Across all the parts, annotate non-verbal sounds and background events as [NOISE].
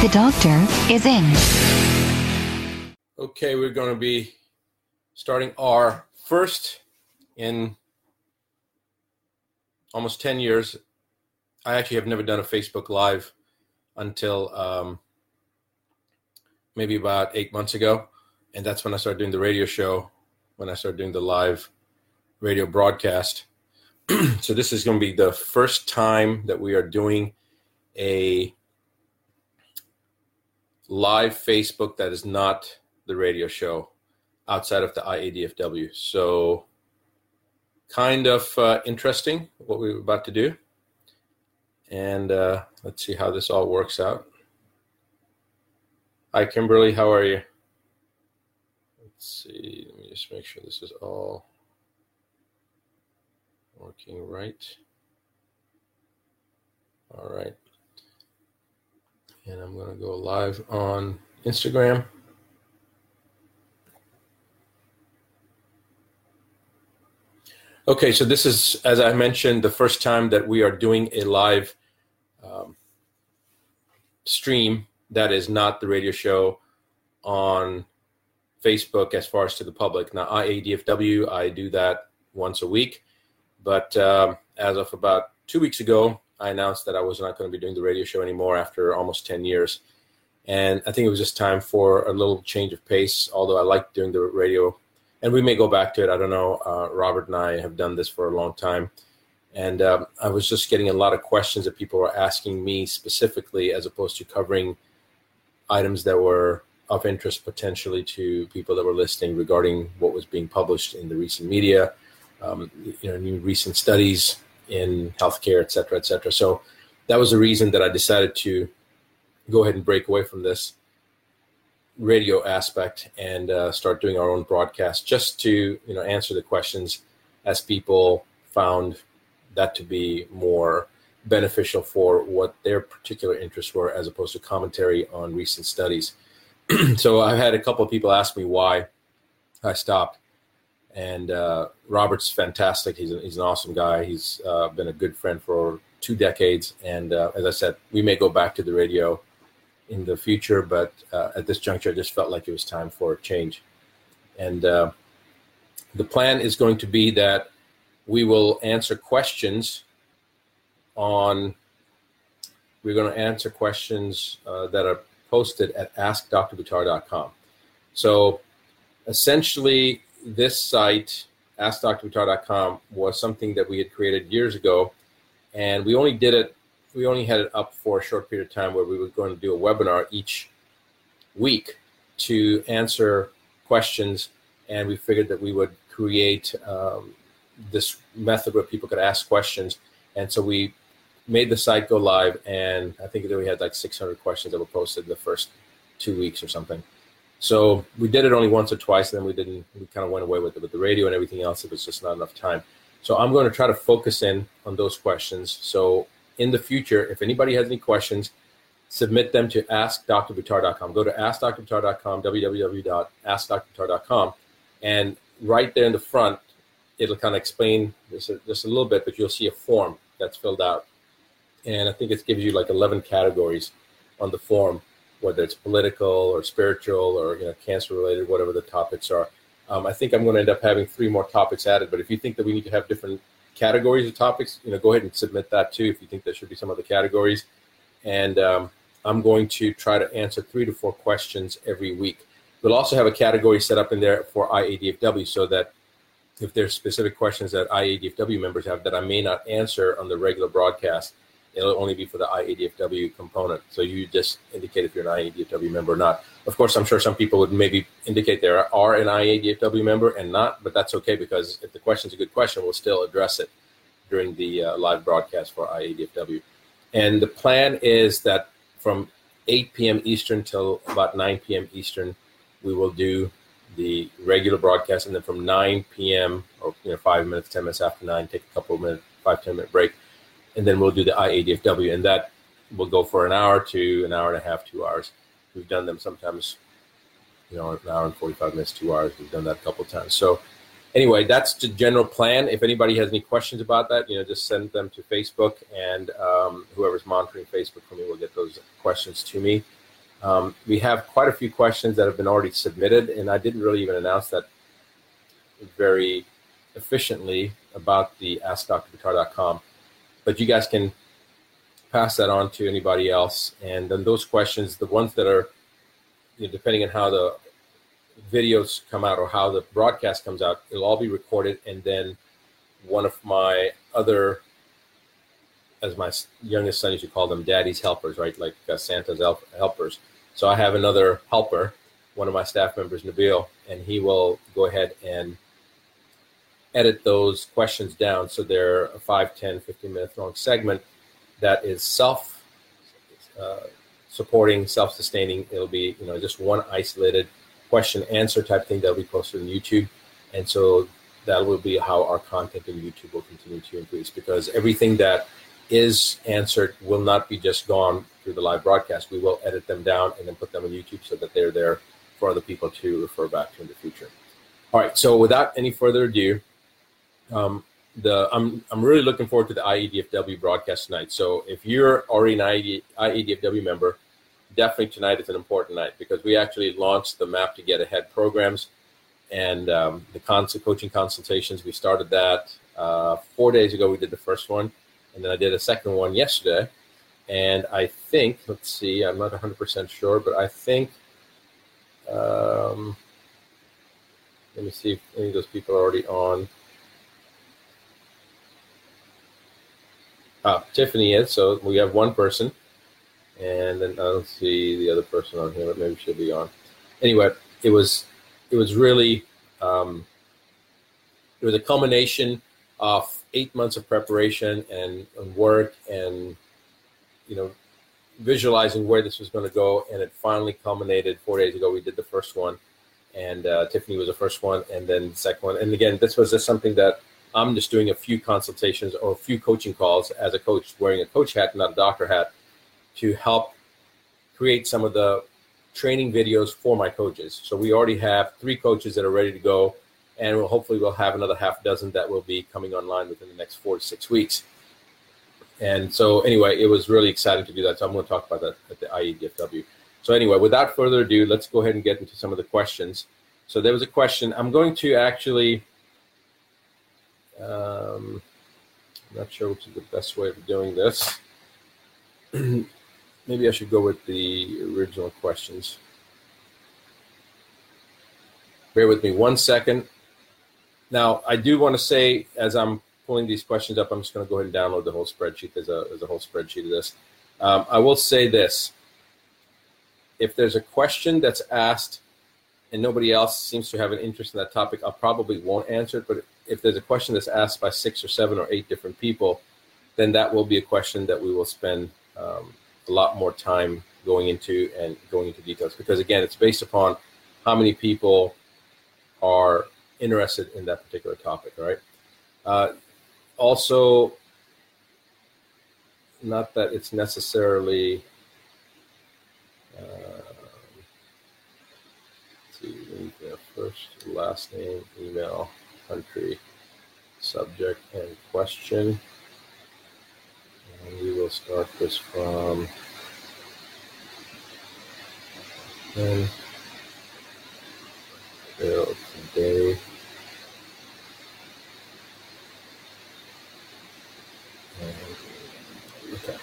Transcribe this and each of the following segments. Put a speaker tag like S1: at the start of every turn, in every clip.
S1: The doctor is in.
S2: Okay, we're going to be starting our first in almost 10 years. I actually have never done a Facebook Live until um, maybe about eight months ago. And that's when I started doing the radio show, when I started doing the live radio broadcast. [CLEARS THROAT] so this is going to be the first time that we are doing a live Facebook that is not the radio show outside of the IADFW. So, kind of uh, interesting what we're about to do. And uh, let's see how this all works out. Hi, Kimberly. How are you? Let's see. Let me just make sure this is all working right. All right. And I'm going to go live on Instagram. Okay, so this is, as I mentioned, the first time that we are doing a live um, stream that is not the radio show on Facebook as far as to the public. Now, IADFW, I do that once a week, but um, as of about two weeks ago, I announced that I was not going to be doing the radio show anymore after almost 10 years. And I think it was just time for a little change of pace, although I liked doing the radio. And we may go back to it. I don't know. Uh, Robert and I have done this for a long time. And um, I was just getting a lot of questions that people were asking me specifically, as opposed to covering items that were of interest potentially to people that were listening regarding what was being published in the recent media, um, you know, new recent studies in healthcare, et cetera, et cetera. So that was the reason that I decided to go ahead and break away from this radio aspect and uh, start doing our own broadcast just to you know answer the questions as people found that to be more beneficial for what their particular interests were as opposed to commentary on recent studies [CLEARS THROAT] so i've had a couple of people ask me why i stopped and uh, robert's fantastic he's, a, he's an awesome guy He's uh, been a good friend for two decades and uh, as i said we may go back to the radio in the future, but uh, at this juncture, I just felt like it was time for a change. And uh, the plan is going to be that we will answer questions on, we're going to answer questions uh, that are posted at askdrbuttar.com. So essentially, this site, askdrbuttar.com, was something that we had created years ago, and we only did it we only had it up for a short period of time where we were going to do a webinar each week to answer questions, and we figured that we would create um, this method where people could ask questions, and so we made the site go live, and I think that we had like 600 questions that were posted the first two weeks or something. So we did it only once or twice, and then we didn't. We kind of went away with it with the radio and everything else. It was just not enough time. So I'm going to try to focus in on those questions. So in the future, if anybody has any questions, submit them to askdrbuttar.com. Go to askdrbuttar.com, www.askdrbuttar.com, and right there in the front, it'll kind of explain this just a little bit, but you'll see a form that's filled out. And I think it gives you like 11 categories on the form, whether it's political or spiritual or you know cancer related, whatever the topics are. Um, I think I'm going to end up having three more topics added. But if you think that we need to have different categories of topics, you know, go ahead and submit that too if you think there should be some other categories. And um, I'm going to try to answer three to four questions every week. We'll also have a category set up in there for IADFW so that if there's specific questions that IADFW members have that I may not answer on the regular broadcast, it'll only be for the IADFW component. So you just indicate if you're an IADFW member or not. Of course, I'm sure some people would maybe indicate they are an IADFW member and not, but that's okay because if the question's a good question, we'll still address it during the uh, live broadcast for IADFW. And the plan is that from 8 p.m. Eastern till about 9 p.m. Eastern, we will do the regular broadcast, and then from 9 p.m. or you know five minutes, 10 minutes after nine, take a couple of minutes, five 10 minute break, and then we'll do the IADFW, and that will go for an hour to an hour and a half, two hours. We've done them sometimes, you know, an hour and 45 minutes, two hours. We've done that a couple times. So anyway, that's the general plan. If anybody has any questions about that, you know, just send them to Facebook, and um, whoever's monitoring Facebook for me will get those questions to me. Um, we have quite a few questions that have been already submitted, and I didn't really even announce that very efficiently about the AskDrButtar.com. But you guys can pass that on to anybody else, and then those questions, the ones that are, you know, depending on how the videos come out or how the broadcast comes out, it'll all be recorded, and then one of my other, as my youngest son used to call them, daddy's helpers, right? Like uh, Santa's help- helpers. So I have another helper, one of my staff members, Nabil, and he will go ahead and edit those questions down so they're a 5, 10, 15 minute long segment that is self uh, supporting, self sustaining. It'll be, you know, just one isolated question answer type thing that'll be posted on YouTube. And so that will be how our content in YouTube will continue to increase because everything that is answered will not be just gone through the live broadcast. We will edit them down and then put them on YouTube so that they're there for other people to refer back to in the future. All right. So without any further ado, um, the I'm I'm really looking forward to the IEDFW broadcast tonight. So if you're already an IED, IEDFW member, definitely tonight is an important night because we actually launched the Map to Get Ahead programs and um, the consult coaching consultations. We started that uh, four days ago. We did the first one, and then I did a second one yesterday. And I think, let's see, I'm not 100% sure, but I think, um, let me see if any of those people are already on. Ah, Tiffany is. So we have one person. And then I don't see the other person on here, but maybe she'll be on. Anyway, it was it was really um, it was a culmination of eight months of preparation and, and work and you know visualizing where this was going to go and it finally culminated four days ago we did the first one and uh, tiffany was the first one and then the second one and again this was just something that i'm just doing a few consultations or a few coaching calls as a coach wearing a coach hat not a doctor hat to help create some of the training videos for my coaches. So we already have three coaches that are ready to go, and we'll, hopefully we'll have another half dozen that will be coming online within the next four to six weeks. And so anyway, it was really exciting to do that. So I'm going to talk about that at the IEDFW. So anyway, without further ado, let's go ahead and get into some of the questions. So there was a question. I'm going to actually, um, I'm not sure which is the best way of doing this. [CLEARS THROAT] maybe I should go with the original questions. Bear with me one second. Now, I do want to say, as I'm pulling these questions up, I'm just going to go ahead and download the whole spreadsheet. There's a, there's a whole spreadsheet of this. Um, I will say this. If there's a question that's asked and nobody else seems to have an interest in that topic, I probably won't answer it. But if there's a question that's asked by six or seven or eight different people, then that will be a question that we will spend um, a lot more time going into and going into details because again it's based upon how many people are interested in that particular topic right uh, also not that it's necessarily uh, see first last name email country subject and question and we will start this from then till today. okay.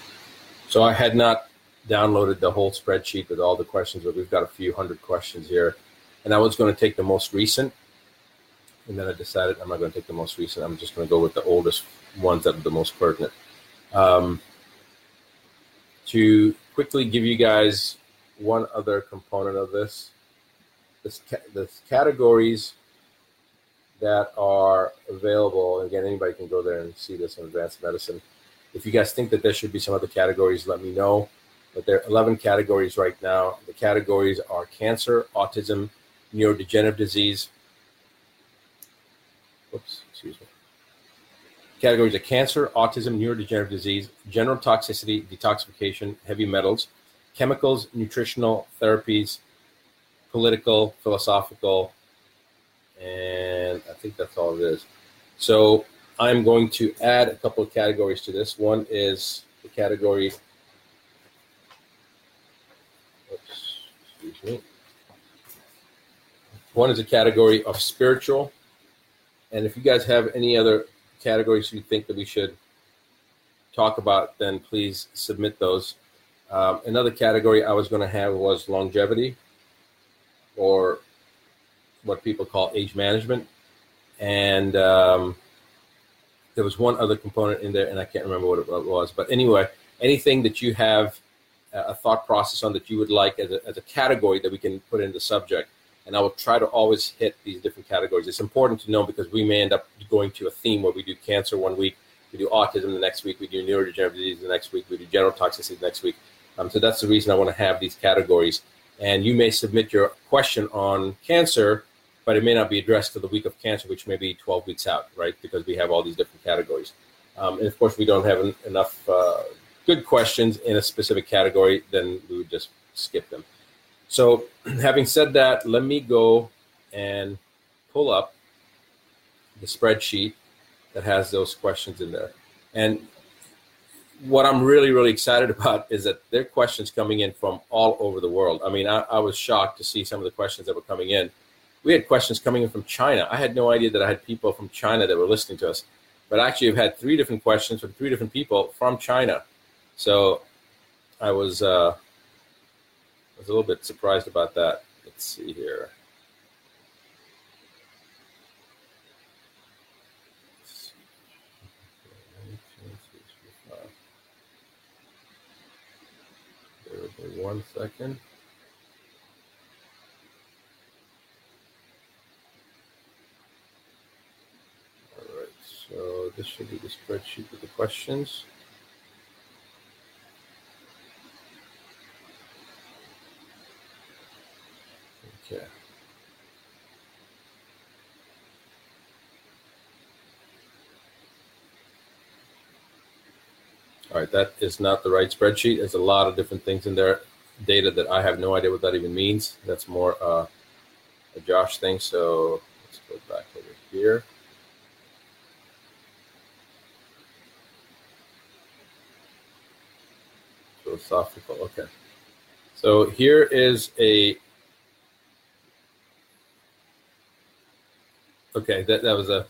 S2: So I had not downloaded the whole spreadsheet with all the questions, but we've got a few hundred questions here. And I was going to take the most recent. And then I decided I'm not going to take the most recent. I'm just going to go with the oldest ones that are the most pertinent. Um, to quickly give you guys one other component of this, this the categories that are available. Again, anybody can go there and see this in advanced medicine. If you guys think that there should be some other categories, let me know. but there are 11 categories right now. The categories are cancer, autism, neurodegenerative disease. Oops, excuse me. Categories are cancer, autism, neurodegenerative disease, general toxicity, detoxification, heavy metals, chemicals, nutritional therapies, political, philosophical, and I think that's all it is. So I'm going to add a couple of categories to this. One is the category. Oops, excuse me. One is a category of spiritual, and if you guys have any other categories you think that we should talk about, then please submit those. Um, another category I was going to have was longevity, or what people call age management, and um, there was one other component in there, and I can't remember what it was. But anyway, anything that you have a thought process on that you would like as a, as a category that we can put in the subject. And I will try to always hit these different categories. It's important to know because we may end up going to a theme where we do cancer one week, we do autism the next week, we do neurodegenerative disease the next week, we do general toxicity the next week. Um, so that's the reason I want to have these categories. And you may submit your question on cancer, but it may not be addressed to the week of cancer, which may be 12 weeks out, right? Because we have all these different categories. Um, and of course, we don't have en- enough uh, good questions in a specific category, then we would just skip them. So, [CLEARS THROAT] having said that, let me go and pull up the spreadsheet that has those questions in there. And what I'm really, really excited [LAUGHS] about is that there are questions coming in from all over the world. I mean, I, I was shocked to see some of the questions that were coming in. We had questions coming in from China. I had no idea that I had people from China that were listening to us. But actually, I've had three different questions from three different people from China. So I was uh, I was a little bit surprised about that. Let's see here. One second. All right, so this should be the spreadsheet with the questions. Okay. That is not the right spreadsheet. There's a lot of different things in there, data that I have no idea what that even means. That's more uh, a Josh thing. So let's go back over here. Philosophical. Okay. So here is a Okay, that, that was a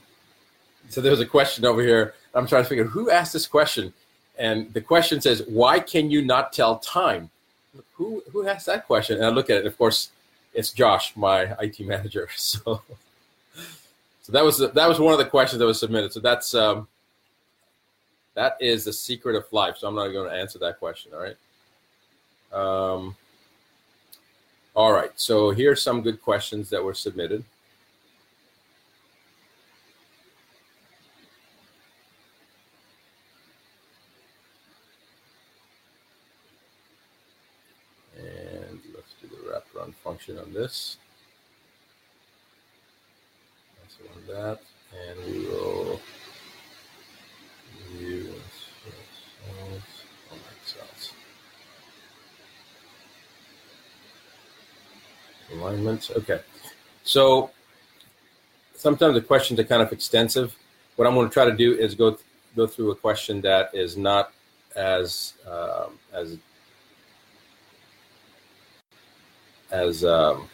S2: so there was a question over here. I'm trying to figure who asked this question, and the question says, "Why can you not tell time?" Who who asked that question? And I look at it. Of course, it's Josh, my IT manager. [LAUGHS] So, so that was that was one of the questions that was submitted. So that's um, that is the secret of life. So I'm not going to answer that question. All right. Um, all right. So here's some good questions that were submitted. And let's do the wrap run function on this. That's on that. And we will view cells, on cells. Alignments. Okay. So sometimes the questions are kind of extensive. What I'm going to try to do is go go through a question that is not as um, as as um,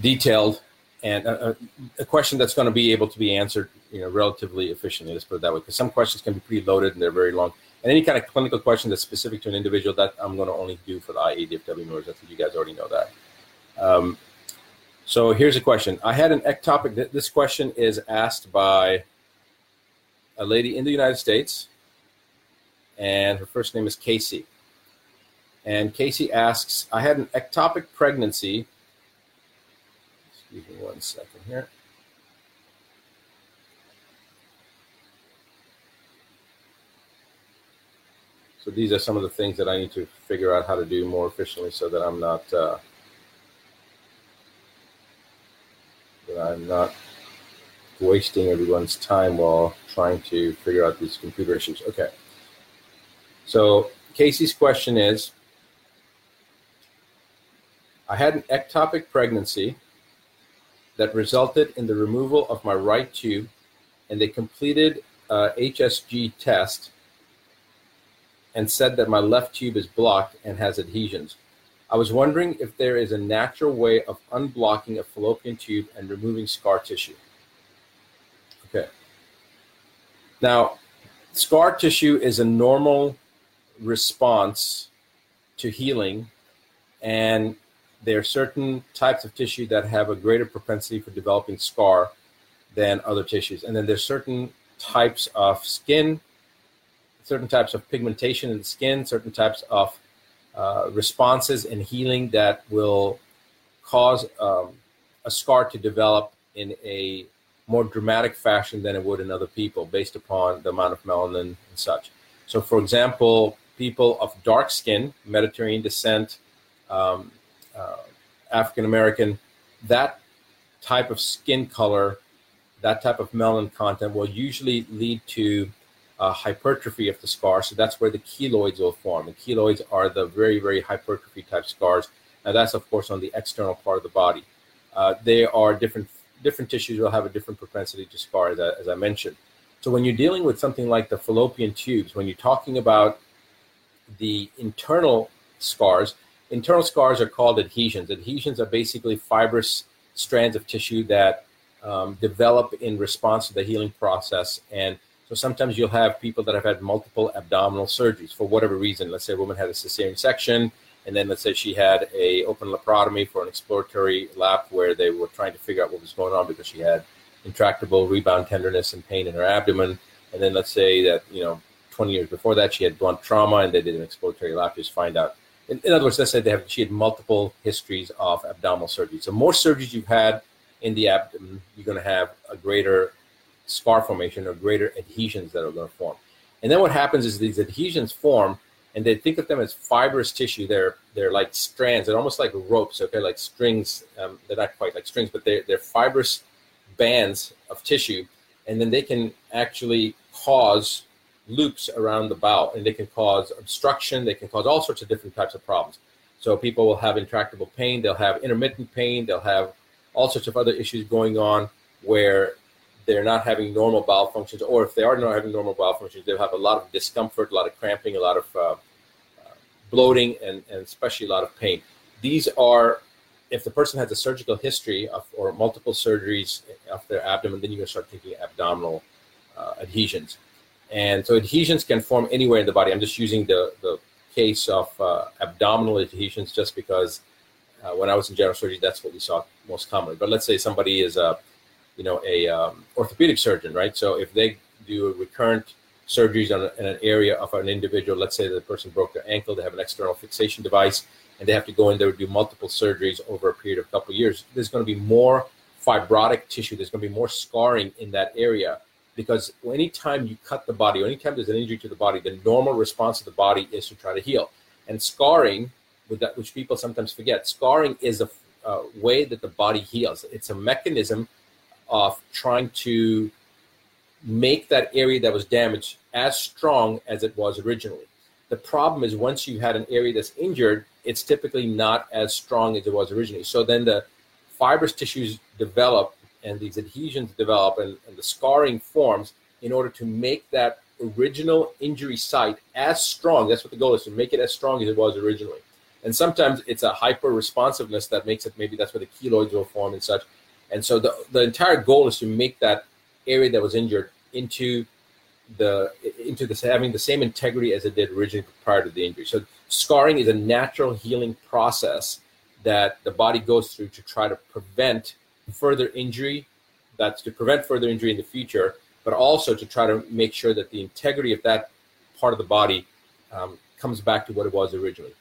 S2: detailed and a, a question that's going to be able to be answered you know relatively efficiently let's put it that way because some questions can be pretty loaded and they're very long. And any kind of clinical question that's specific to an individual that i'm going to only do for the iadfw members i think you guys already know that. Um, so here's a question. I had an ectopic this question is asked by a lady in the united states and her first name is casey and Casey asks, I had an ectopic pregnancy. Excuse me one second here. So these are some of the things that I need to figure out how to do more efficiently so that I'm not uh, that I'm not wasting everyone's time while trying to figure out these computer issues. Okay. So Casey's question is I had an ectopic pregnancy that resulted in the removal of my right tube, and they completed a HSG test and said that my left tube is blocked and has adhesions. I was wondering if there is a natural way of unblocking a fallopian tube and removing scar tissue. Okay. Now, scar tissue is a normal response to healing, and there are certain types of tissue that have a greater propensity for developing scar than other tissues. And then there's certain types of skin, certain types of pigmentation in the skin, certain types of uh, responses and healing that will cause um, a scar to develop in a more dramatic fashion than it would in other people based upon the amount of melanin and such. So, for example, people of dark skin, Mediterranean descent, um, uh, African American, that type of skin color, that type of melanin content will usually lead to uh, hypertrophy of the scar. So that's where the keloids will form. The keloids are the very, very hypertrophy type scars. Now that's of course on the external part of the body. Uh, they are different. Different tissues will have a different propensity to scar, as I, as I mentioned. So when you're dealing with something like the fallopian tubes, when you're talking about the internal scars, internal scars are called adhesions. Adhesions are basically fibrous strands of tissue that um, develop in response to the healing process. And so sometimes you'll have people that have had multiple abdominal surgeries for whatever reason. Let's say a woman had a cesarean section, and then let's say she had a open laparotomy for an exploratory lap where they were trying to figure out what was going on because she had intractable rebound tenderness and pain in her abdomen. And then let's say that you know 20 years before that she had blunt trauma, and they did an exploratory lap to just find out in, in, other words, let's say they have she had multiple histories of abdominal surgery. So more surgeries you've had in the abdomen, you're going to have a greater scar formation or greater adhesions that are going to form. And then what happens is these adhesions form, and they think of them as fibrous tissue. They're they're like strands. They're almost like ropes. Okay, like strings. Um, they're not quite like strings, but they're they're fibrous bands of tissue, and then they can actually cause loops around the bowel and they can cause obstruction they can cause all sorts of different types of problems. So people will have intractable pain they'll have intermittent pain they'll have all sorts of other issues going on where they're not having normal bowel functions or if they are not having normal bowel functions they'll have a lot of discomfort a lot of cramping a lot of uh, uh, bloating and, and especially a lot of pain. These are if the person has a surgical history of, or multiple surgeries of their abdomen then going to start thinking abdominal uh, adhesions and so adhesions can form anywhere in the body. I'm just using the, the case of uh, abdominal adhesions just because uh, when I was in general surgery, that's what we saw most commonly. But let's say somebody is a, you know, a um, orthopedic surgeon, right? So if they do recurrent surgeries on a, in an area of an individual, let's say the person broke their ankle, they have an external fixation device, and they have to go in there and do multiple surgeries over a period of a couple of years. There's going to be more fibrotic tissue. There's going to be more scarring in that area because anytime you cut the body, or anytime there's an injury to the body, the normal response of the body is to try to heal. And scarring, that, which people sometimes forget, scarring is a uh, way that the body heals. It's a mechanism of trying to make that area that was damaged as strong as it was originally. The problem is once you had an area that's injured, it's typically not as strong as it was originally. So then the fibrous tissues develop and these adhesions develop and, and the scarring forms in order to make that original injury site as strong. That's what the goal is to make it as strong as it was originally. And sometimes it's a hyper responsiveness that makes it maybe that's where the keloids will form and such. And so the, the entire goal is to make that area that was injured into the into this having the same integrity as it did originally prior to the injury. So scarring is a natural healing process that the body goes through to try to prevent further injury. That's to prevent further injury in the future, but also to try to make sure that the integrity of that part of the body um, comes back to what it was originally.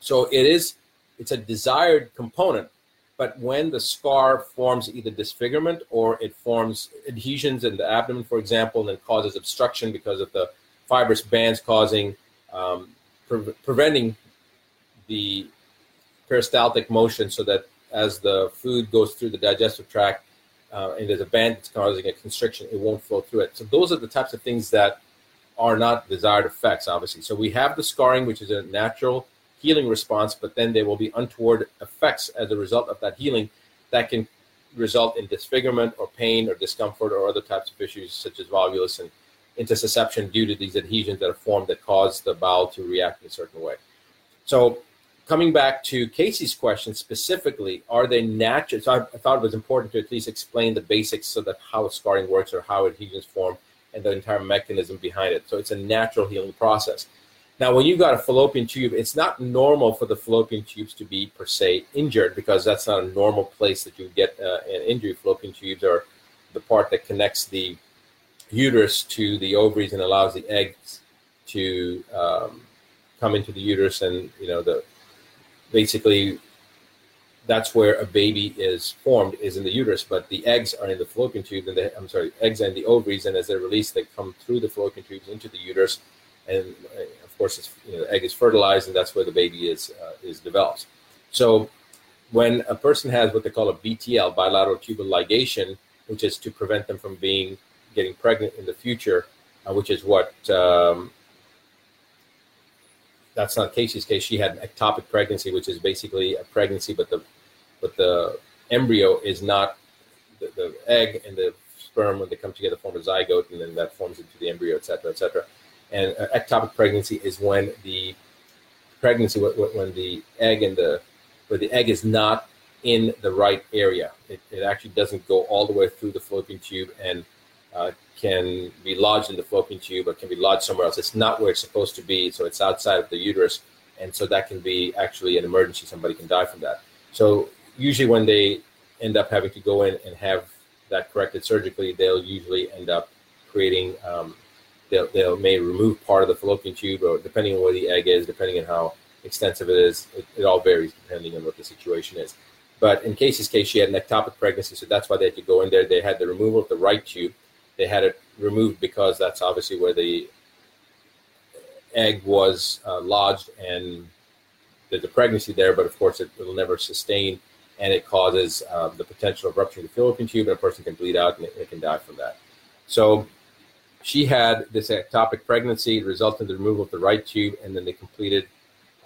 S2: So it is it's a desired component, but when the scar forms either disfigurement or it forms adhesions in the abdomen, for example, and causes obstruction because of the fibrous bands causing um, pre- preventing the peristaltic motion so that as the food goes through the digestive tract uh, and there's a band that's causing a constriction, it won't flow through it. So those are the types of things that are not desired effects, obviously. So we have the scarring, which is a natural healing response, but then there will be untoward effects as a result of that healing that can result in disfigurement or pain or discomfort or other types of issues such as volvulus and intussusception due to these adhesions that are formed that cause the bowel to react in a certain way. So coming back to Casey's question specifically, are they natural? So I, I, thought it was important to at least explain the basics so that how scarring works or how adhesions form and the entire mechanism behind it. So it's a natural healing process. Now, when you've got a fallopian tube, it's not normal for the fallopian tubes to be per se injured because that's not a normal place that you get uh, an injury. Fallopian tubes are the part that connects the uterus to the ovaries and allows the eggs to um, come into the uterus, and you know the basically that's where a baby is formed is in the uterus, but the eggs are in the fallopian tube, and the I'm sorry, eggs and the ovaries, and as they're released, they come through the fallopian tubes into the uterus, and uh, of course, it's, you know, the egg is fertilized, and that's where the baby is uh, is developed. So, when a person has what they call a BTL, bilateral tubal ligation, which is to prevent them from being getting pregnant in the future, uh, which is what um, that's not Casey's case. She had ectopic pregnancy, which is basically a pregnancy, but the but the embryo is not the, the egg and the sperm when they come together form a zygote, and then that forms into the embryo, et cetera, et cetera. And uh, ectopic pregnancy is when the pregnancy, when the egg and the where the egg is not in the right area. It, it actually doesn't go all the way through the fallopian tube and uh, can be lodged in the fallopian tube or can be lodged somewhere else. It's not where it's supposed to be, so it's outside of the uterus, and so that can be actually an emergency. Somebody can die from that. So usually, when they end up having to go in and have that corrected surgically, they'll usually end up creating. Um, they'll, they'll may remove part of the fallopian tube, or depending on where the egg is, depending on how extensive it is, it, it all varies depending on what the situation is. But in Casey's case, she had an ectopic pregnancy, so that's why they had to go in there. They had the removal of the right tube they had it removed because that's obviously where the egg was uh, lodged and there's a pregnancy there, but of course it will never sustain and it causes um, the potential of rupturing the fallopian tube and a person can bleed out and it can die from that. So she had this ectopic pregnancy, resulted in the removal of the right tube, and then they completed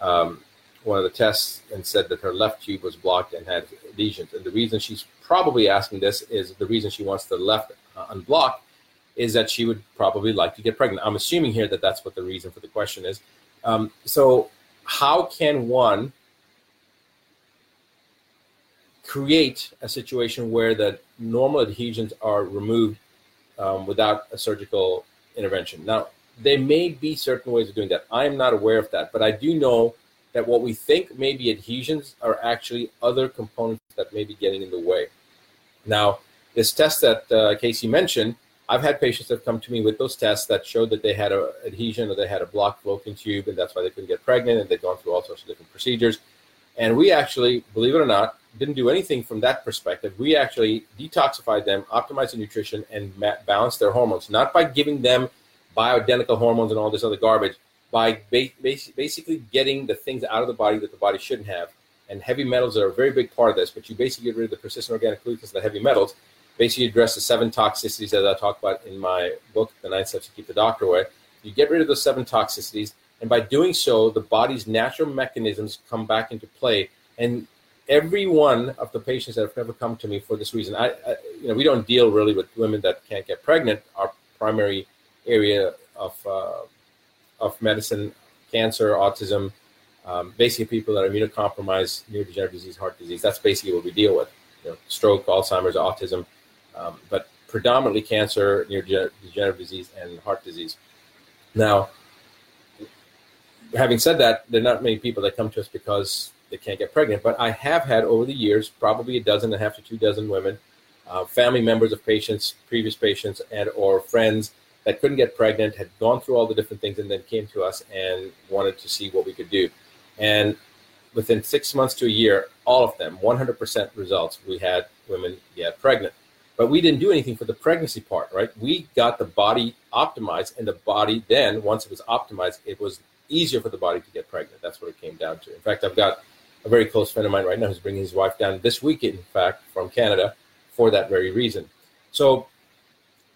S2: um, one of the tests and said that her left tube was blocked and had lesions. And the reason she's probably asking this is the reason she wants the left uh, unblocked is that she would probably like to get pregnant. I'm assuming here that that's what the reason for the question is. Um, so, how can one create a situation where the normal adhesions are removed um, without a surgical intervention? Now, there may be certain ways of doing that. I am not aware of that, but I do know that what we think may be adhesions are actually other components that may be getting in the way. Now, this test that uh, Casey mentioned, I've had patients that come to me with those tests that showed that they had a adhesion or they had a blocked fallopian tube, and that's why they couldn't get pregnant, and they've gone through all sorts of different procedures. And we actually, believe it or not, didn't do anything from that perspective. We actually detoxified them, optimized the nutrition, and balanced their hormones, not by giving them bioidentical hormones and all this other garbage, by ba- basically getting the things out of the body that the body shouldn't have. And heavy metals are a very big part of this, but you basically get rid of the persistent organic pollutants, and the heavy metals, basically address the seven toxicities that I talk about in my book, The Nine Steps to Keep the Doctor Away. You get rid of those seven toxicities, and by doing so, the body's natural mechanisms come back into play. And every one of the patients that have ever come to me for this reason, I, I you know, we don't deal really with women that can't get pregnant. Our primary area of uh, of medicine, cancer, autism, um, basically people that are immunocompromised, neurodegenerative disease, heart disease. That's basically what we deal with. You know, stroke, Alzheimer's, autism, um, but predominantly cancer, neurodegenerative disease, and heart disease. Now, having said that, there are not many people that come to us because they can't get pregnant. But I have had over the years probably a dozen and a half to two dozen women, uh, family members of patients, previous patients, and or friends that couldn't get pregnant, had gone through all the different things, and then came to us and wanted to see what we could do. And within six months to a year, all of them, 100% results, we had women get pregnant. But we didn't do anything for the pregnancy part, right? We got the body optimized, and the body then, once it was optimized, it was easier for the body to get pregnant. That's what it came down to. In fact, I've got a very close friend of mine right now who's bringing his wife down this week, in fact, from Canada for that very reason. So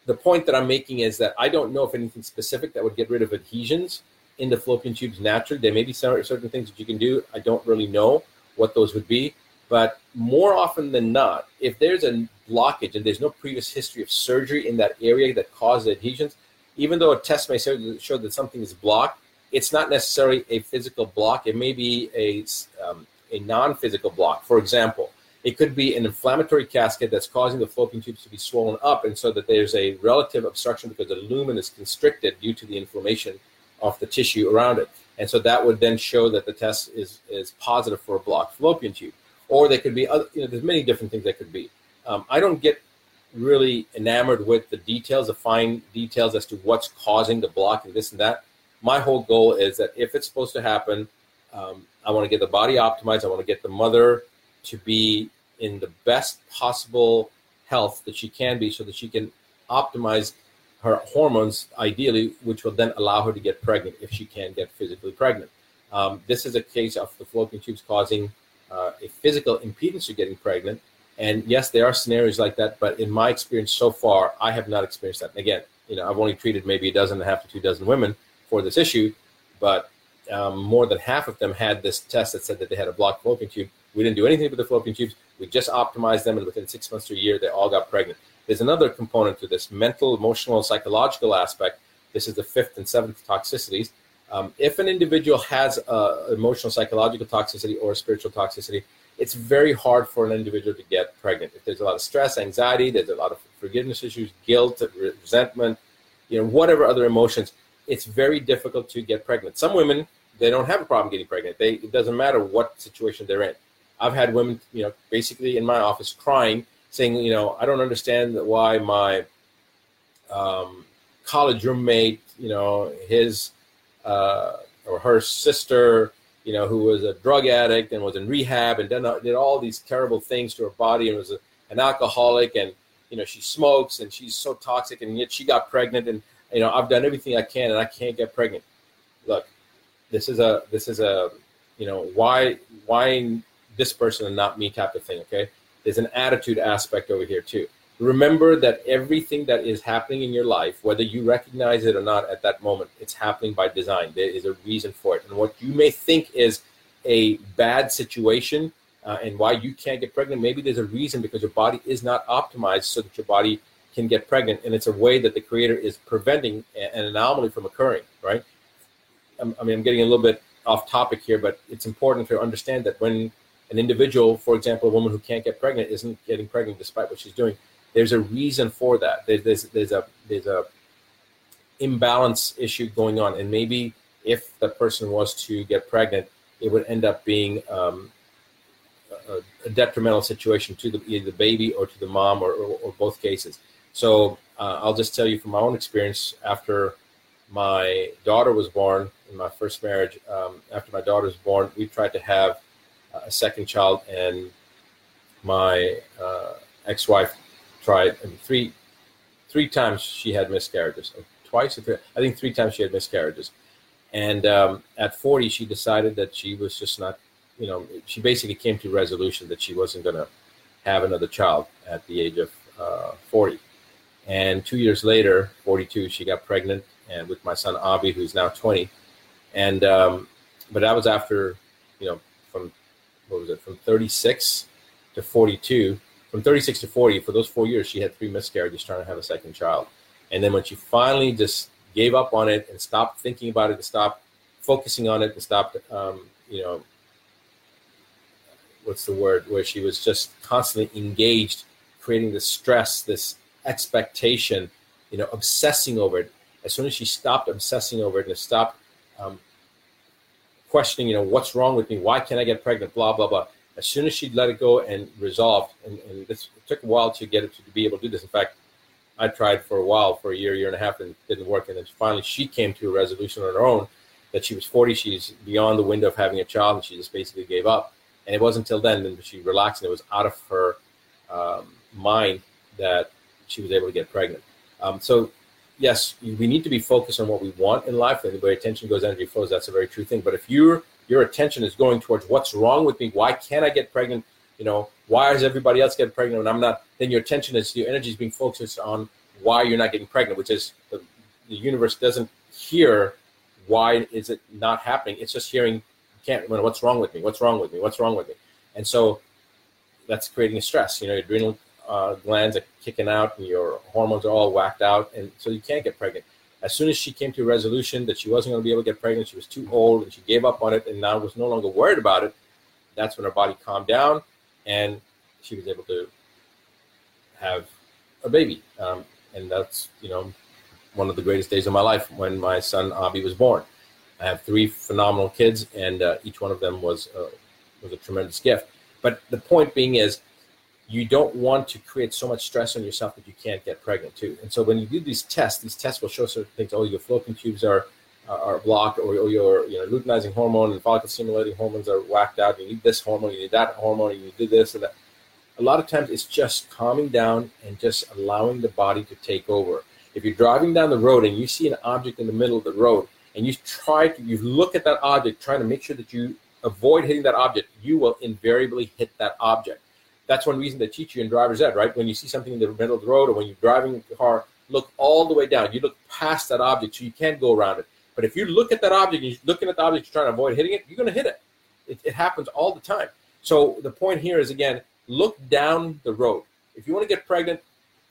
S2: the point that I'm making is that I don't know if anything specific that would get rid of adhesions in the fallopian tubes naturally. There may be certain things that you can do. I don't really know what those would be. But more often than not, if there's a blockage and there's no previous history of surgery in that area that causes adhesions, even though a test may show that something is blocked, it's not necessarily a physical block. It may be a, um, a non physical block. For example, it could be an inflammatory cascade that's causing the fallopian tubes to be swollen up, and so that there's a relative obstruction because the lumen is constricted due to the inflammation of the tissue around it. And so that would then show that the test is, is positive for a blocked fallopian tube. Or they could be, other, you know, there's many different things that could be. Um, I don't get really enamored with the details, the fine details as to what's causing the block and this and that. My whole goal is that if it's supposed to happen, um, I want to get the body optimized. I want to get the mother to be in the best possible health that she can be so that she can optimize her hormones ideally, which will then allow her to get pregnant if she can get physically pregnant. Um, this is a case of the fallopian tubes causing uh, a physical impedance to getting pregnant. And yes, there are scenarios like that, but in my experience so far, I have not experienced that. And again, you know, I've only treated maybe a dozen and a half to two dozen women for this issue, but um, more than half of them had this test that said that they had a blocked fallopian tube. We didn't do anything with the fallopian tubes. We just optimized them, and within six months to a year, they all got pregnant. There's another component to this mental, emotional, psychological aspect. This is the fifth and seventh toxicities. Um, if an individual has a emotional, psychological toxicity or spiritual toxicity, it's very hard for an individual to get pregnant. If there's a lot of stress, anxiety, there's a lot of forgiveness issues, guilt, resentment, you know, whatever other emotions, it's very difficult to get pregnant. Some women, they don't have a problem getting pregnant. They, it doesn't matter what situation they're in. I've had women, you know, basically in my office crying, saying, you know, I don't understand why my um, college roommate, you know, his uh, or her sister, you know, who was a drug addict and was in rehab and done, did all these terrible things to her body and was a, an alcoholic and you know she smokes and she's so toxic and yet she got pregnant and you know I've done everything I can and I can't get pregnant. Look, this is a this is a you know why why this person and not me type of thing. Okay, there's an attitude aspect over here too remember that everything that is happening in your life, whether you recognize it or not at that moment, it's happening by design. There is a reason for it. And what you may think is a bad situation uh, and why you can't get pregnant, maybe there's a reason because your body is not optimized so that your body can get pregnant. And it's a way that the creator is preventing an anomaly from occurring, right? I mean, I'm getting a little bit off topic here, but it's important to understand that when an individual, for example, a woman who can't get pregnant, isn't getting pregnant despite what she's doing, there's a reason for that. There's, there's, there's a there's a imbalance issue going on, and maybe if the person was to get pregnant, it would end up being um, a, a, detrimental situation to the, either the baby or to the mom or, or, or both cases. So uh, I'll just tell you from my own experience after my daughter was born in my first marriage, um, after my daughter was born, we tried to have a second child, and my uh, ex-wife tried I mean, three three times she had miscarriages. Twice, three, I think three times she had miscarriages. And um, at 40, she decided that she was just not, you know, she basically came to resolution that she wasn't going to have another child at the age of uh, 40. And two years later, 42, she got pregnant and with my son Avi, who's now 20. And um, but that was after, you know, from what was it, from 36 to 42 from 36 to 40, for those four years, she had three miscarriages trying to have a second child. And then when she finally just gave up on it and stopped thinking about it and stopped focusing on it and stopped, um, you know, what's the word, where she was just constantly engaged, creating this stress, this expectation, you know, obsessing over it. As soon as she stopped obsessing over it and stopped um, questioning, you know, what's wrong with me? Why can't I get pregnant? Blah, blah, blah as soon as she'd let it go and resolved, and, and this took a while to get it to be able to do this. In fact, I tried for a while, for a year, year and a half, and it didn't work. And then finally, she came to a resolution on her own that she was 40, she's beyond the window of having a child, and she just basically gave up. And it wasn't until then that she relaxed and it was out of her um, mind that she was able to get pregnant. Um, so yes, we need to be focused on what we want in life, and where attention goes, energy flows. That's a very true thing. But if your your attention is going towards what's wrong with me, why can't I get pregnant? You know, why is everybody else getting pregnant and I'm not? Then your attention is your energy is being focused on why you're not getting pregnant, which is the, the universe doesn't hear why is it not happening. It's just hearing can't. What's wrong with me? What's wrong with me? What's wrong with me? And so that's creating a stress. You know, your adrenal uh, glands are kicking out and your hormones are all whacked out, and so you can't get pregnant. As soon as she came to a resolution that she wasn't going to be able to get pregnant, she was too old, and she gave up on it, and now was no longer worried about it. That's when her body calmed down, and she was able to have a baby. Um, and that's you know one of the greatest days of my life when my son Abi was born. I have three phenomenal kids, and uh, each one of them was uh, was a tremendous gift. But the point being is, you don't want to create so much stress on yourself that you can't get pregnant too. And so when you do these tests, these tests will show certain things. Oh, your fallopian tubes are are blocked, or, or your you know luteinizing hormone and follicle stimulating hormones are whacked out. You need this hormone, you need that hormone, you need this and that. A lot of times, it's just calming down and just allowing the body to take over. If you're driving down the road and you see an object in the middle of the road, and you try to you look at that object, trying to make sure that you avoid hitting that object, you will invariably hit that object that's one reason they teach you in driver's ed, right? When you see something in the middle of the road or when you're driving the car, look all the way down. You look past that object so you can't go around it. But if you look at that object, and you're looking at the object, you're trying to avoid hitting it, you're going to hit it. it. It happens all the time. So the point here is again, look down the road. If you want to get pregnant,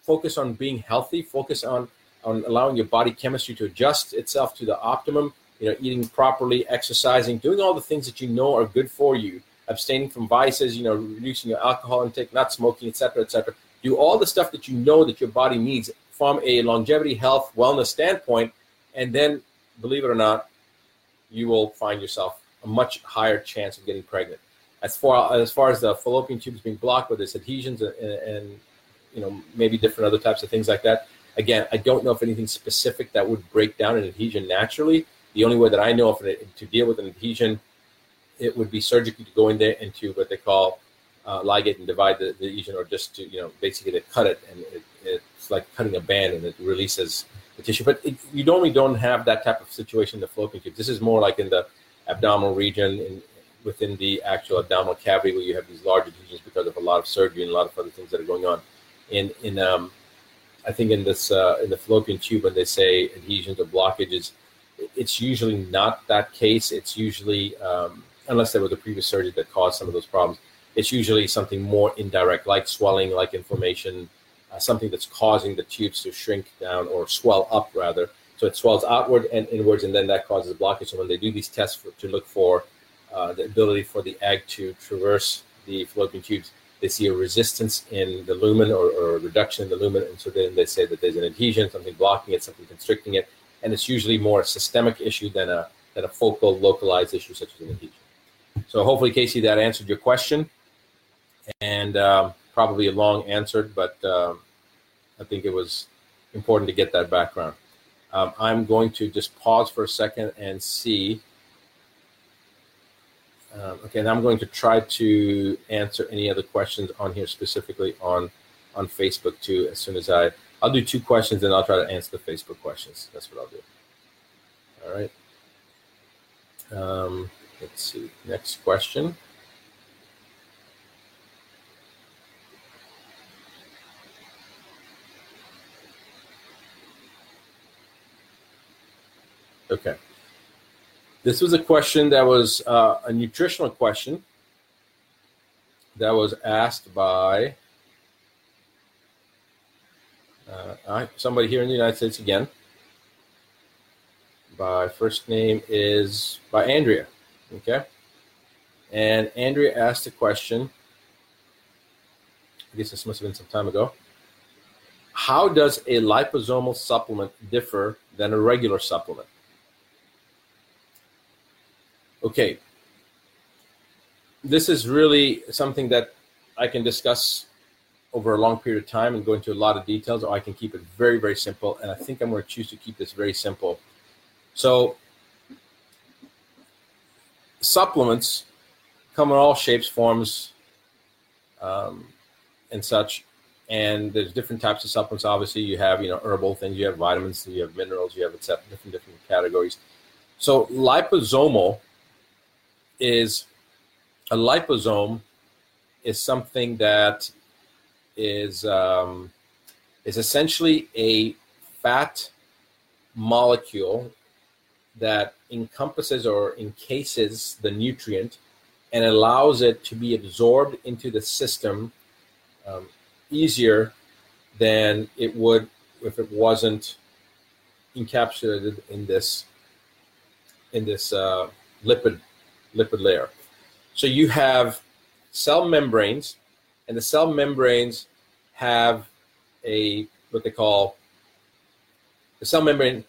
S2: focus on being healthy, focus on on allowing your body chemistry to adjust itself to the optimum, you know, eating properly, exercising, doing all the things that you know are good for you abstaining from vices, you know, reducing your alcohol intake, not smoking, etc., etc. Do all the stuff that you know that your body needs from a longevity, health, wellness standpoint, and then, believe it or not, you will find yourself a much higher chance of getting pregnant. As far as far as the fallopian tubes being blocked, with there's adhesions and, and you know maybe different other types of things like that. Again, I don't know if anything specific that would break down an adhesion naturally. The only way that I know of it, to deal with an adhesion it would be surgically to go in there and to what they call uh, ligate and divide the, the lesion, or just to you know basically to cut it, and it, it's like cutting a band, and it releases the tissue. But it, you normally don't have that type of situation in the fallopian tube. This is more like in the abdominal region, in, within the actual abdominal cavity, where you have these large adhesions because of a lot of surgery and a lot of other things that are going on. In in um, I think in this uh, in the fallopian tube, when they say adhesions or blockages, it's usually not that case. It's usually um, unless there was a previous surgery that caused some of those problems. It's usually something more indirect, like swelling, like inflammation, uh, something that's causing the tubes to shrink down or swell up, rather. So it swells outward and inwards, and then that causes blockage. So when they do these tests for, to look for uh, the ability for the egg to traverse the fallopian tubes, they see a resistance in the lumen or, or, a reduction in the lumen, and so then they say that there's an adhesion, something blocking it, something constricting it, and it's usually more a systemic issue than a than a focal, localized issue such as an adhesion. So hopefully, Casey, that answered your question, and um, probably a long answer, but um, I think it was important to get that background. Um, I'm going to just pause for a second and see. Um, okay, and I'm going to try to answer any other questions on here specifically on on Facebook too. As soon as I, I'll do two questions and I'll try to answer the Facebook questions. That's what I'll do. All right. Um, Let's see. Next question. Okay. This was a question that was uh, a nutritional question that was asked by uh, somebody here in the United States again. By first name is by Andrea. Okay. And Andrea asked a question. I guess this must have been some time ago. How does a liposomal supplement differ than a regular supplement? Okay. This is really something that I can discuss over a long period of time and go into a lot of details, or I can keep it very, very simple. And I think I'm going to choose to keep this very simple. So, supplements come in all shapes, forms, um, and such. and there's different types of supplements. Obviously, you have you know herbal things, you have vitamins, you have minerals, you have etc. Different different categories. So liposomal is a liposome is something that is um, is essentially a fat molecule that encompasses or encases the nutrient and allows it to be absorbed into the system um, easier than it would if it wasn't encapsulated in this in this uh, lipid lipid layer. So you have cell membranes, and the cell membranes have a what they call the cell membrane.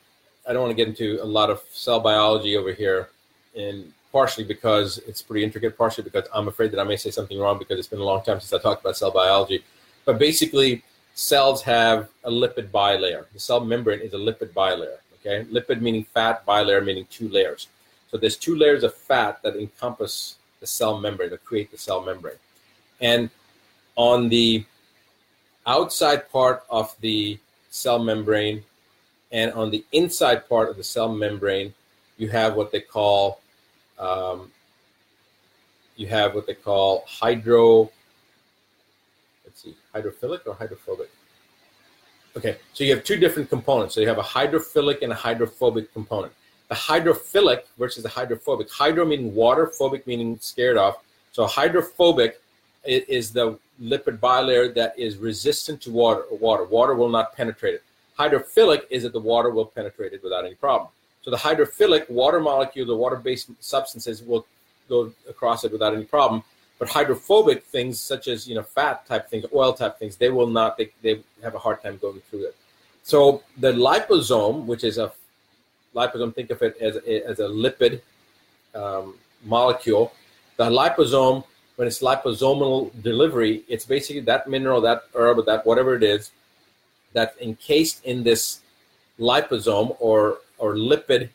S2: I don't want to get into a lot of cell biology over here, and partially because it's pretty intricate, partially because I'm afraid that I may say something wrong because it's been a long time since I talked about cell biology. But basically, cells have a lipid bilayer. The cell membrane is a lipid bilayer. Okay, lipid meaning fat, bilayer meaning two layers. So there's two layers of fat that encompass the cell membrane, that create the cell membrane. And on the outside part of the cell membrane and on the inside part of the cell membrane, you have what they call um, you have what they call hydro let's see hydrophilic or hydrophobic? Okay so you have two different components. So you have a hydrophilic and a hydrophobic component. The hydrophilic versus the hydrophobic. Hydro meaning water phobic meaning scared off. So hydrophobic is the lipid bilayer that is resistant to water water. Water will not penetrate it hydrophilic is that the water will penetrate it without any problem so the hydrophilic water molecule, the water-based substances will go across it without any problem. But hydrophobic things, such as you know fat type things, oil type things, they will not. They, they have a hard time going through it. So the liposome, which is a liposome, think of it as a, as a lipid um, molecule. The liposome, when it's liposomal delivery, it's basically that mineral, that herb, that whatever it is, that's encased in this liposome or or lipid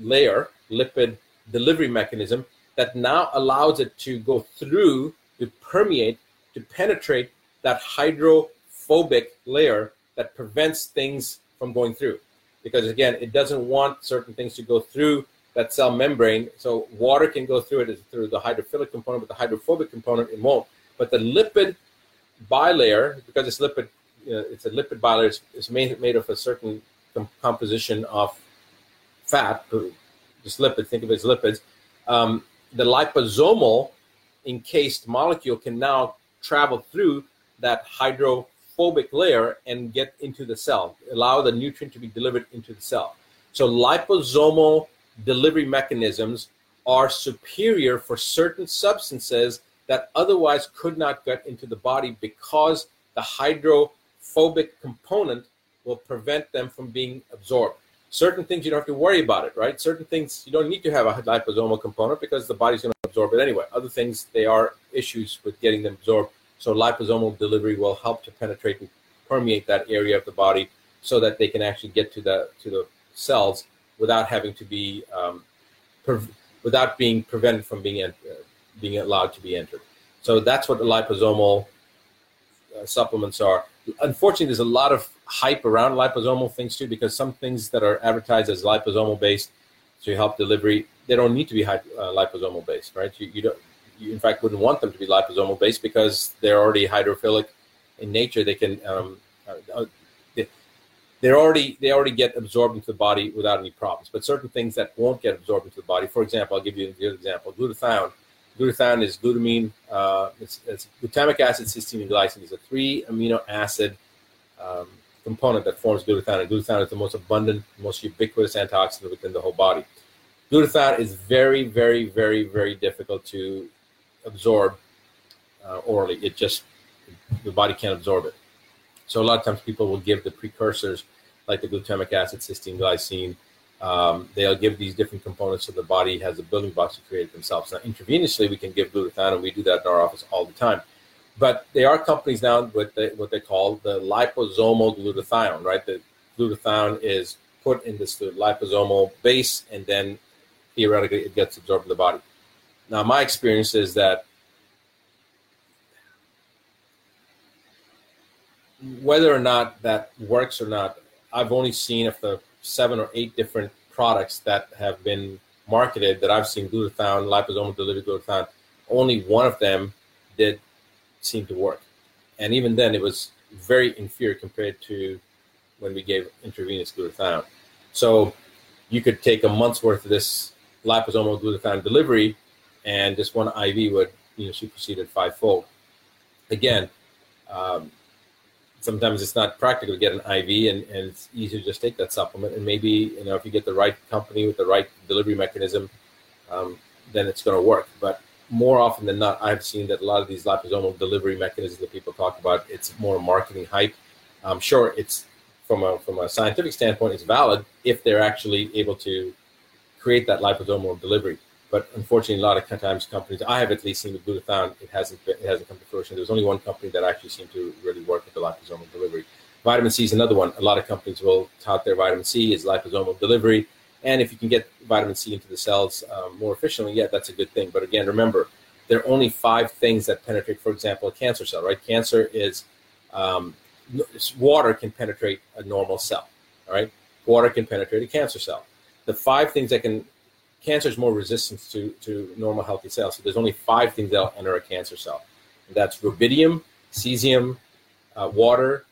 S2: layer, lipid delivery mechanism that now allows it to go through, to permeate, to penetrate that hydrophobic layer that prevents things from going through. Because again, it doesn't want certain things to go through that cell membrane. So water can go through it through the hydrophilic component, but the hydrophobic component it won't. But the lipid bilayer, because it's lipid, it's a lipid bilayer. It's, it's made made of a certain com- composition of fat, just lipid, think of it as lipids, um, the liposomal encased molecule can now travel through that hydrophobic layer and get into the cell, allow the nutrient to be delivered into the cell. So liposomal delivery mechanisms are superior for certain substances that otherwise could not get into the body because the hydrophobic component will prevent them from being absorbed. Certain things you don't have to worry about it, right? Certain things you don't need to have a liposomal component because the body's going to absorb it anyway. Other things, they are issues with getting them absorbed. So liposomal delivery will help to penetrate and permeate that area of the body so that they can actually get to the to the cells without having to be um, pre- without being prevented from being uh, being allowed to be entered. So that's what the liposomal uh, supplements are. Unfortunately, there's a lot of hype around liposomal things too, because some things that are advertised as liposomal based to help delivery, they don't need to be uh, liposomal based, right? You, you don't, you in fact wouldn't want them to be liposomal based because they're already hydrophilic in nature. They can, um, uh, uh they, they're already they already get absorbed into the body without any problems. But certain things that won't get absorbed into the body, for example, I'll give you a good example: glutathione. Glutathione is glutamine. Uh, it's, it's, glutamic acid, cysteine, and glycine. These are three amino acid um, component that forms glutathione. And glutathione is the most abundant, most ubiquitous antioxidant within the whole body. Glutathione is very, very, very, very difficult to absorb uh, orally. It just the body can't absorb it. So a lot of times people will give the precursors like the glutamic acid, cysteine, glycine. Um, they'll give these different components so the body has a building blocks to create themselves. Now, intravenously, we can give glutathione, and we do that in our office all the time. But there are companies now with the, what they call the liposomal glutathione, right? The glutathione is put in this liposomal base, and then theoretically it gets absorbed in the body. Now, my experience is that whether or not that works or not, I've only seen if the seven or eight different products that have been marketed that I've seen glutathione, liposomal delivered glutathione, only one of them did seem to work. And even then, it was very inferior compared to when we gave intravenous glutathione. So you could take a month's worth of this liposomal glutathione delivery, and this one IV would you know supersede it fivefold. Again, um, sometimes it's not practical to get an IV, and, and it's easier to just take that supplement. And maybe you know if you get the right company with the right delivery mechanism, um, then it's going to work. But more often than not, I've seen that a lot of these liposomal delivery mechanisms that people talk about, it's more marketing hype. I'm sure it's from a from a scientific standpoint, it's valid if they're actually able to create that liposomal delivery. But unfortunately, a lot of times companies, I have at least seen with glutathione, it hasn't it hasn't come to fruition. There's only one company that actually seemed to really work with the liposomal delivery. Vitamin C is another one. A lot of companies will tout their vitamin C as liposomal delivery, and if you can get vitamin C into the cells um, more efficiently, yeah, that's a good thing. But again, remember, there are only five things that penetrate. For example, a cancer cell, right? Cancer is um, water can penetrate a normal cell. All right, water can penetrate a cancer cell. The five things that can cancer is more resistant to, to normal healthy cells. So there's only five things that'll enter a cancer cell. And that's rubidium, cesium, uh, water,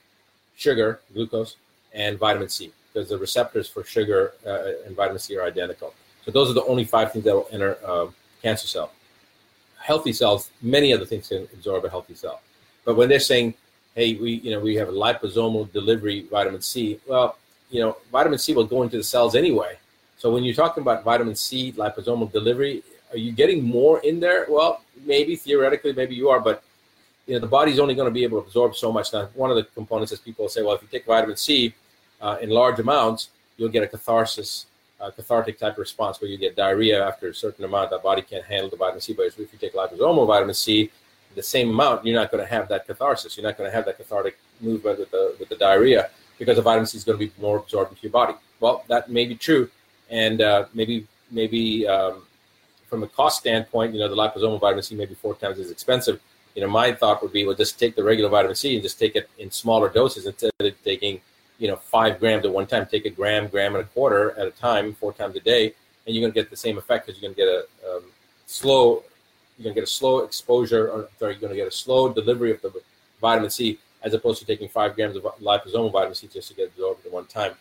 S2: sugar, glucose, and vitamin C, because the receptors for sugar uh, and vitamin C are identical. So those are the only five things that will enter a cancer cell. Healthy cells, many other things can absorb a healthy cell. But when they're saying, hey, we you know we have a liposomal delivery vitamin C, well, you know, vitamin C will go into the cells anyway. So when you're talking about vitamin C liposomal delivery, are you getting more in there? Well, maybe theoretically, maybe you are, but you know the body's only going to be able to absorb so much. Now, one of the components is people say, well, if you take vitamin C uh, in large amounts, you'll get a catharsis, uh, cathartic type response where you get diarrhea after a certain amount. The body can't handle the vitamin C, but if you take liposomal vitamin C, the same amount, you're not going to have that catharsis. You're not going to have that cathartic movement with the with the diarrhea because the vitamin C is going to be more absorbed into your body. Well, that may be true, and uh, maybe maybe um, from a cost standpoint, you know, the liposomal vitamin C may be four times as expensive. You know, my thought would be, well, just take the regular vitamin C and just take it in smaller doses instead of taking, you know, five grams at one time. Take a gram, gram and a quarter at a time, four times a day, and you're going to get the same effect because you're going to get a um, slow, you're going to get a slow exposure, or sorry, you're going to get a slow delivery of the vitamin C as opposed to taking five grams of liposomal vitamin C just to get absorbed at one time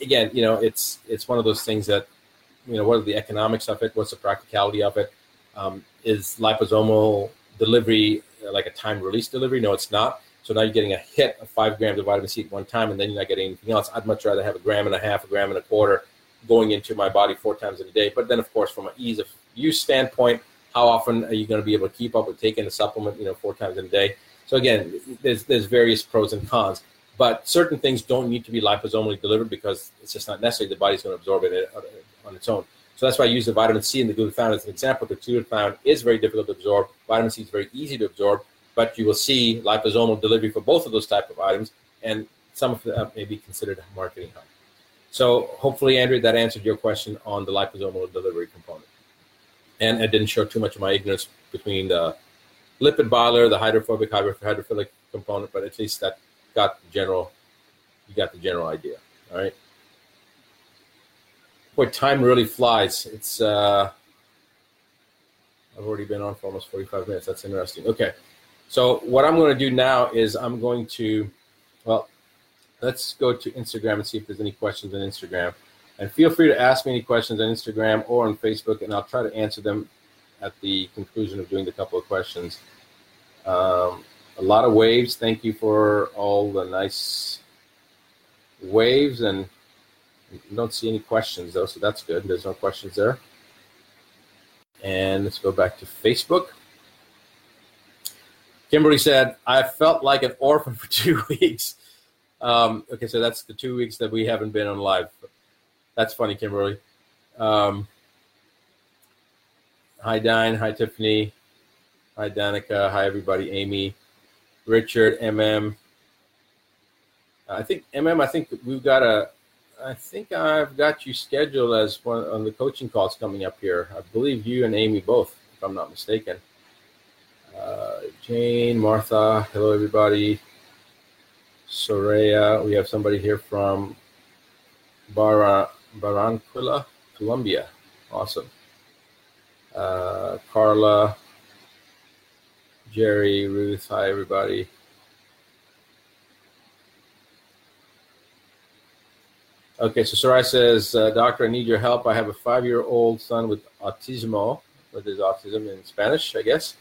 S2: again, you know, it's it's one of those things that, you know, what are the economics of it? What's the practicality of it? Um, is liposomal delivery uh, like a time release delivery? No, it's not. So now you're getting a hit of five grams of vitamin C at one time, and then you're not getting anything else. I'd much rather have a gram and a half, a gram and a quarter going into my body four times in a day. But then, of course, from an ease of use standpoint, how often are you going to be able to keep up with taking a supplement, you know, four times in a day? So again, there's there's various pros and cons. But certain things don't need to be liposomally delivered because it's just not necessary. The body's going to absorb it uh, uh, on its own. So that's why I use the vitamin C and the glutathione as an example. The glutathione is very difficult to absorb. Vitamin C is very easy to absorb, but you will see liposomal delivery for both of those type of items, and some of them may be considered marketing help. So hopefully, Andrew, that answered your question on the liposomal delivery component. And I didn't show too much of my ignorance between the lipid bilayer, the hydrophobic, hydrophilic component, but at least that got the general you got the general idea. All right. Boy, time really flies. It's uh I've already been on for almost 45 minutes. That's interesting. Okay. So what I'm going to do now is I'm going to well, let's go to Instagram and see if there's any questions on Instagram. And feel free to ask me any questions on Instagram or on Facebook, and I'll try to answer them at the conclusion of doing the couple of questions. Um, a lot of waves. Thank you for all the nice waves, and don't see any questions though, so that's good. There's no questions there. And let's go back to Facebook. Kimberly said, I felt like an orphan [LAUGHS] for two weeks. Um, okay, so that's the two weeks that we haven't been on live. That's funny, Kimberly. Um, hi, Dine. Hi, Tiffany. Hi, Danica. Hi, everybody. Amy. Richard, MM. I think MM. I think we've got a. I think I've got you scheduled as one on the coaching calls coming up here. I believe you and Amy both, if I'm not mistaken. Uh, Jane, Martha, hello everybody. Soraya. We have somebody here from Barra, Barranquilla, Colombia. Awesome. Uh, Carla, Jerry, Ruth. Hi, everybody. Okay, so Sarai says, uh, Doctor, I need your help. I have a five year old son with autismo, his autism in Spanish, I guess.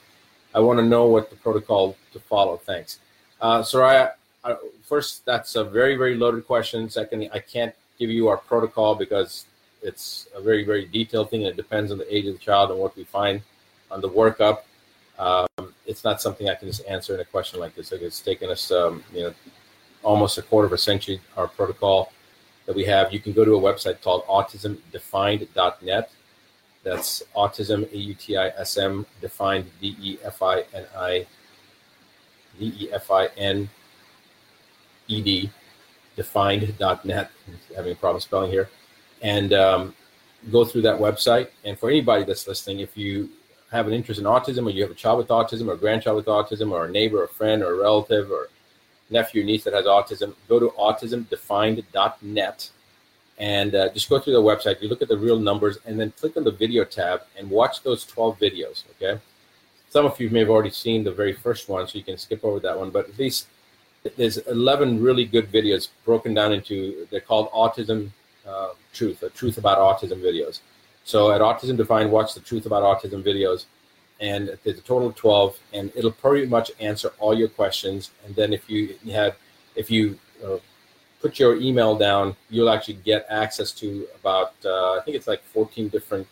S2: I want to know what the protocol to follow. Thanks. Uh, Sarai, I, first, that's a very, very loaded question. Second, I can't give you our protocol because it's a very, very detailed thing. It depends on the age of the child and what we find on the workup. Um, it's not something I can just answer in a question like this. Like it's taken us, um, you know, almost a quarter of a century. Our protocol that we have. You can go to a website called autismdefined.net. That's autism, A U T I S M, defined, D E F I N I, D E F I N E D, defined.net. Having a problem spelling here. And um, go through that website. And for anybody that's listening, if you have an interest in autism or you have a child with autism or a grandchild with autism or a neighbor, or a friend, or a relative, or nephew, niece that has autism, go to autismdefined.net and uh, just go through the website. You look at the real numbers and then click on the video tab and watch those 12 videos. Okay. Some of you may have already seen the very first one, so you can skip over that one. But at least there's 11 really good videos broken down into, they're called Autism uh, Truth, a Truth About Autism videos. So at Autism Defined, watch the Truth About Autism videos and there's a total of 12 and it'll pretty much answer all your questions. And then if you have if you uh, put your email down you'll actually get access to about uh, i think it's like 14 different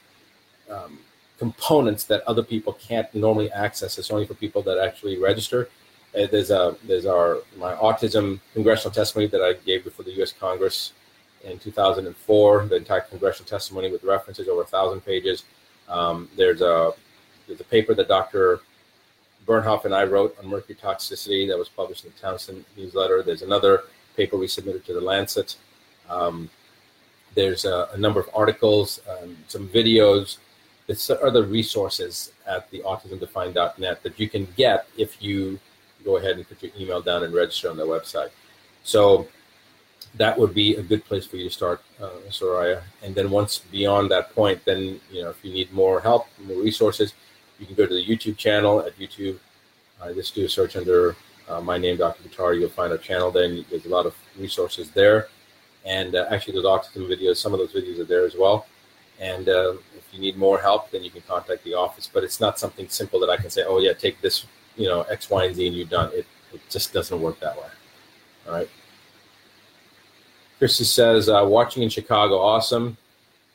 S2: um, components that other people can't normally access. It's only for people that actually register. Uh, there's a there's our my autism congressional testimony that i gave before the us congress in 2004 the entire congressional testimony with references over a thousand pages um, there's a there's a paper that Dr. Bernhoft and I wrote on mercury toxicity that was published in the Townsend newsletter. There's another paper we submitted to the Lancet. Um, there's a, a, number of articles, um, some videos. There's other resources at the autismdefined.net that you can get if you go ahead and put your email down and register on the website. So that would be a good place for you to start, uh, Soraya. And then once beyond that point, then you know if you need more help, more resources, you can go to the YouTube channel at YouTube. Uh, just do a search under uh, my name, Dr. Buttar. You'll find our channel there. there's a lot of resources there. And uh, actually, those autism videos, some of those videos are there as well. And uh, if you need more help, then you can contact the office. But it's not something simple that I can say, oh, yeah, take this, you know, X, Y, and Z, and you're done. It, it just doesn't work that way. All right. Christy says, uh, watching in Chicago, awesome.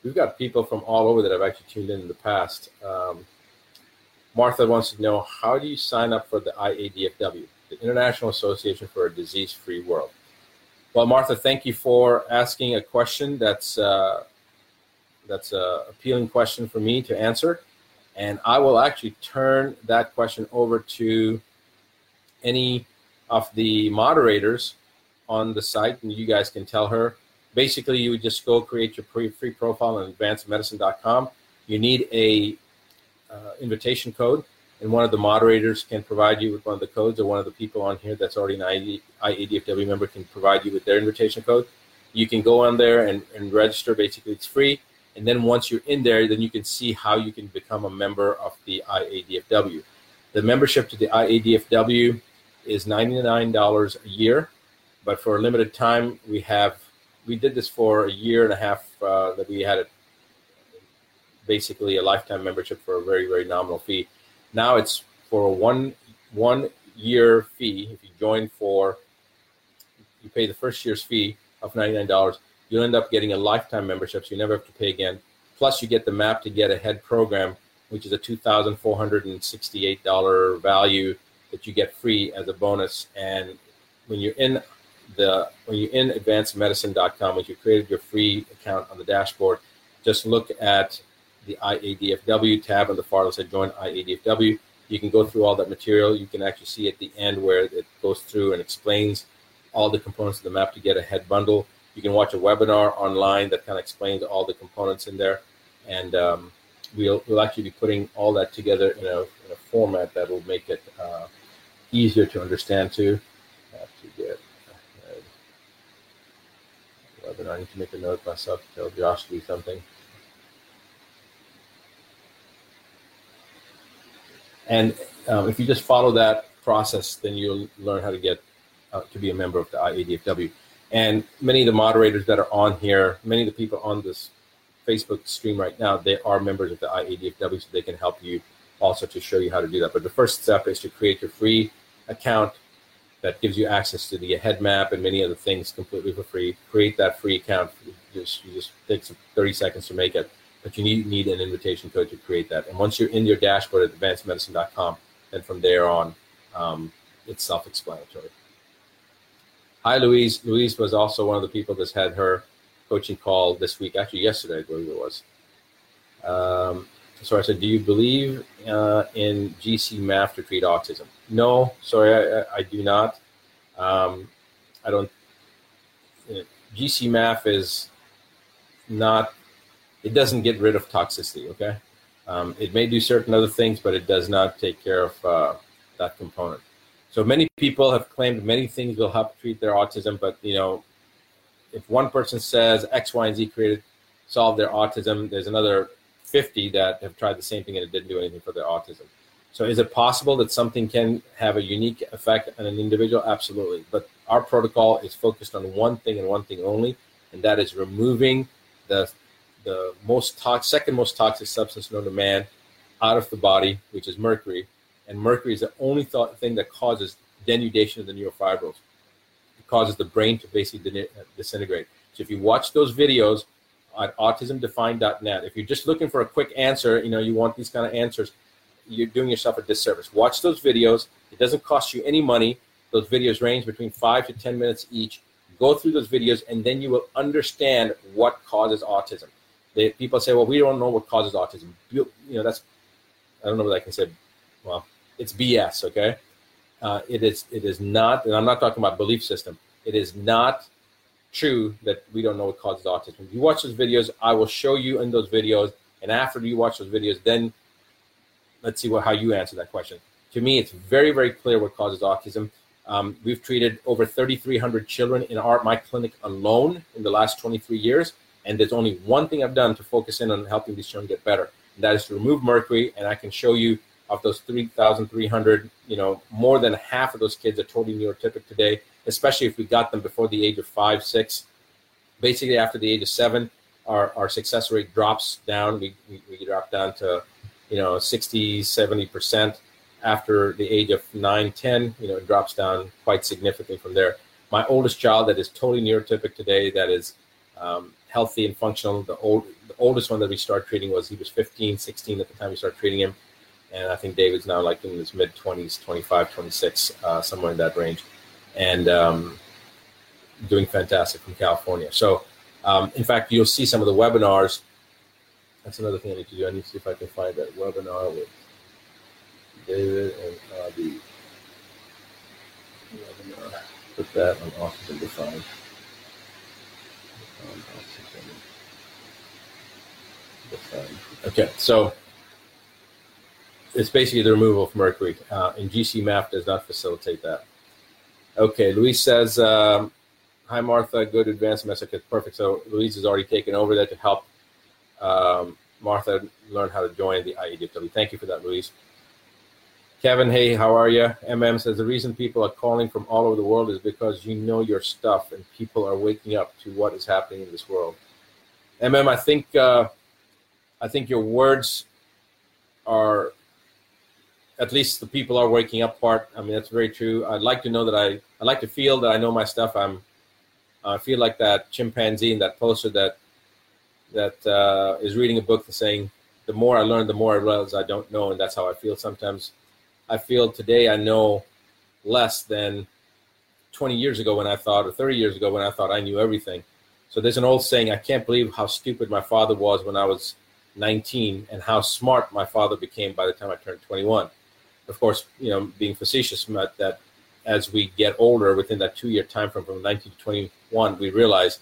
S2: We've got people from all over that have actually tuned in in the past. Um, Martha wants to know how do you sign up for the IADFW, the International Association for a Disease Free World? Well, Martha, thank you for asking a question that's uh, that's a appealing question for me to answer, and I will actually turn that question over to any of the moderators on the site, and you guys can tell her. Basically, you would just go create your free profile on advancedmedicine.com. You need a uh, invitation code, and one of the moderators can provide you with one of the codes, or one of the people on here that's already an IADFW member can provide you with their invitation code. You can go on there and, and register. Basically, it's free. And then once you're in there, then you can see how you can become a member of the IADFW. The membership to the IADFW is $99 a year, but for a limited time, we have we did this for a year and a half uh, that we had it basically a lifetime membership for a very very nominal fee. Now it's for a one one year fee. If you join for, you pay the first year's fee of ninety nine dollars. You'll end up getting a lifetime membership, so you never have to pay again. Plus, you get the Map to Get Ahead program, which is a two thousand four hundred and sixty eight dollar value that you get free as a bonus. And when you're in the when you're in advancedmedicine.com, when you created your free account on the dashboard, just look at the IADFW tab on the far left join IADFW. You can go through all that material. You can actually see at the end where it goes through and explains all the components of the map to get a head bundle. You can watch a webinar online that kind of explains all the components in there. And um, we'll, we'll actually be putting all that together in a, in a format that will make it uh, easier to understand too. Have to get know, I need to make a note myself tell Josh to do something. And um, if you just follow that process, then you'll learn how to get uh, to be a member of the IADFW. And many of the moderators that are on here, many of the people on this Facebook stream right now, they are members of the IADFW, so they can help you also to show you how to do that. But the first step is to create your free account that gives you access to the head map and many other things completely for free. Create that free account. You just, you just takes 30 seconds to make it, but you need, need an invitation code to create that. And once you're in your dashboard at advancedmedicine.com, then from there on, um, it's self-explanatory. Hi, Louise. Louise was also one of the people that's had her coaching call this week, actually yesterday, I believe it was. Um, so I said, do you believe uh, in GcMAF to treat autism? No, sorry, I, I do not. Um, I don't. Know, GcMAF is not. It doesn't get rid of toxicity. Okay, um, it may do certain other things, but it does not take care of uh, that component. So many people have claimed many things will help treat their autism, but you know, if one person says X, Y, and Z created solve their autism, there's another 50 that have tried the same thing and it didn't do anything for their autism. So is it possible that something can have a unique effect on an individual? Absolutely. But our protocol is focused on one thing and one thing only, and that is removing the the most second most toxic substance known to man out of the body, which is mercury. And mercury is the only th- thing that causes denudation of the neurofibrils. It causes the brain to basically disintegrate. So if you watch those videos at autismdefined.net, if you're just looking for a quick answer, you know, you want these kind of answers, you're doing yourself a disservice. Watch those videos. It doesn't cost you any money. Those videos range between five to 10 minutes each. Go through those videos and then you will understand what causes autism. They, people say, well, we don't know what causes autism. You, you know, that's, I don't know what I can say. Well, it's BS, okay? Uh, it is it is not, and I'm not talking about belief system. It is not true that we don't know what causes autism. If you watch those videos, I will show you in those videos, and after you watch those videos, then let's see what how you answer that question. To me, it's very very clear what causes autism. Um, we've treated over 3,300 children in our my clinic alone in the last 23 years, and there's only one thing I've done to focus in on helping these children get better, and that is to remove mercury. And I can show you of those 3,300, you know, more than half of those kids are totally neurotypic today, especially if we got them before the age of five, six. Basically, after the age of seven, our, our success rate drops down. We, we, we drop down to, you know, 60, 70%. After the age of nine, 10, you know, it drops down quite significantly from there. My oldest child that is totally neurotypic today, that is um, healthy and functional, the, old, the oldest one that we started treating was he was 15, 16 at the time we started treating him and I think David's now like in his mid 20s, 25, 26, uh, somewhere in that range, and um, doing fantastic from California. So, um, in fact, you'll see some of the webinars. That's another thing I need to do. I need to see if I can find that webinar with David and Adi. Webinar. Put that on Autism Defined. Okay, so it's basically the removal of mercury, uh, and GcMAF does not facilitate that. Okay, Luis says, um, "Hi Martha, good advanced message. Perfect. So Luis has already taken over that to help um, Martha learn how to join the IADFW. Thank you for that, Luis. Kevin, hey, how are you? MM says the reason people are calling from all over the world is because you know your stuff and people are waking up to what is happening in this world. MM, I think uh, I think your words are at least the people are waking up part. I mean, that's very true. I'd like to know that I, I like to feel that I know my stuff. I'm, I feel like that chimpanzee in that poster that, that uh, is reading a book and saying, the more I learn, the more I realize I don't know. And that's how I feel sometimes. I feel today I know less than 20 years ago when I thought, or 30 years ago when I thought I knew everything. So there's an old saying, I can't believe how stupid my father was when I was 19 and how smart my father became by the time I turned 21 of course, you know, being facetious, about that as we get older, within that two-year time frame from 19 to 21, we realize,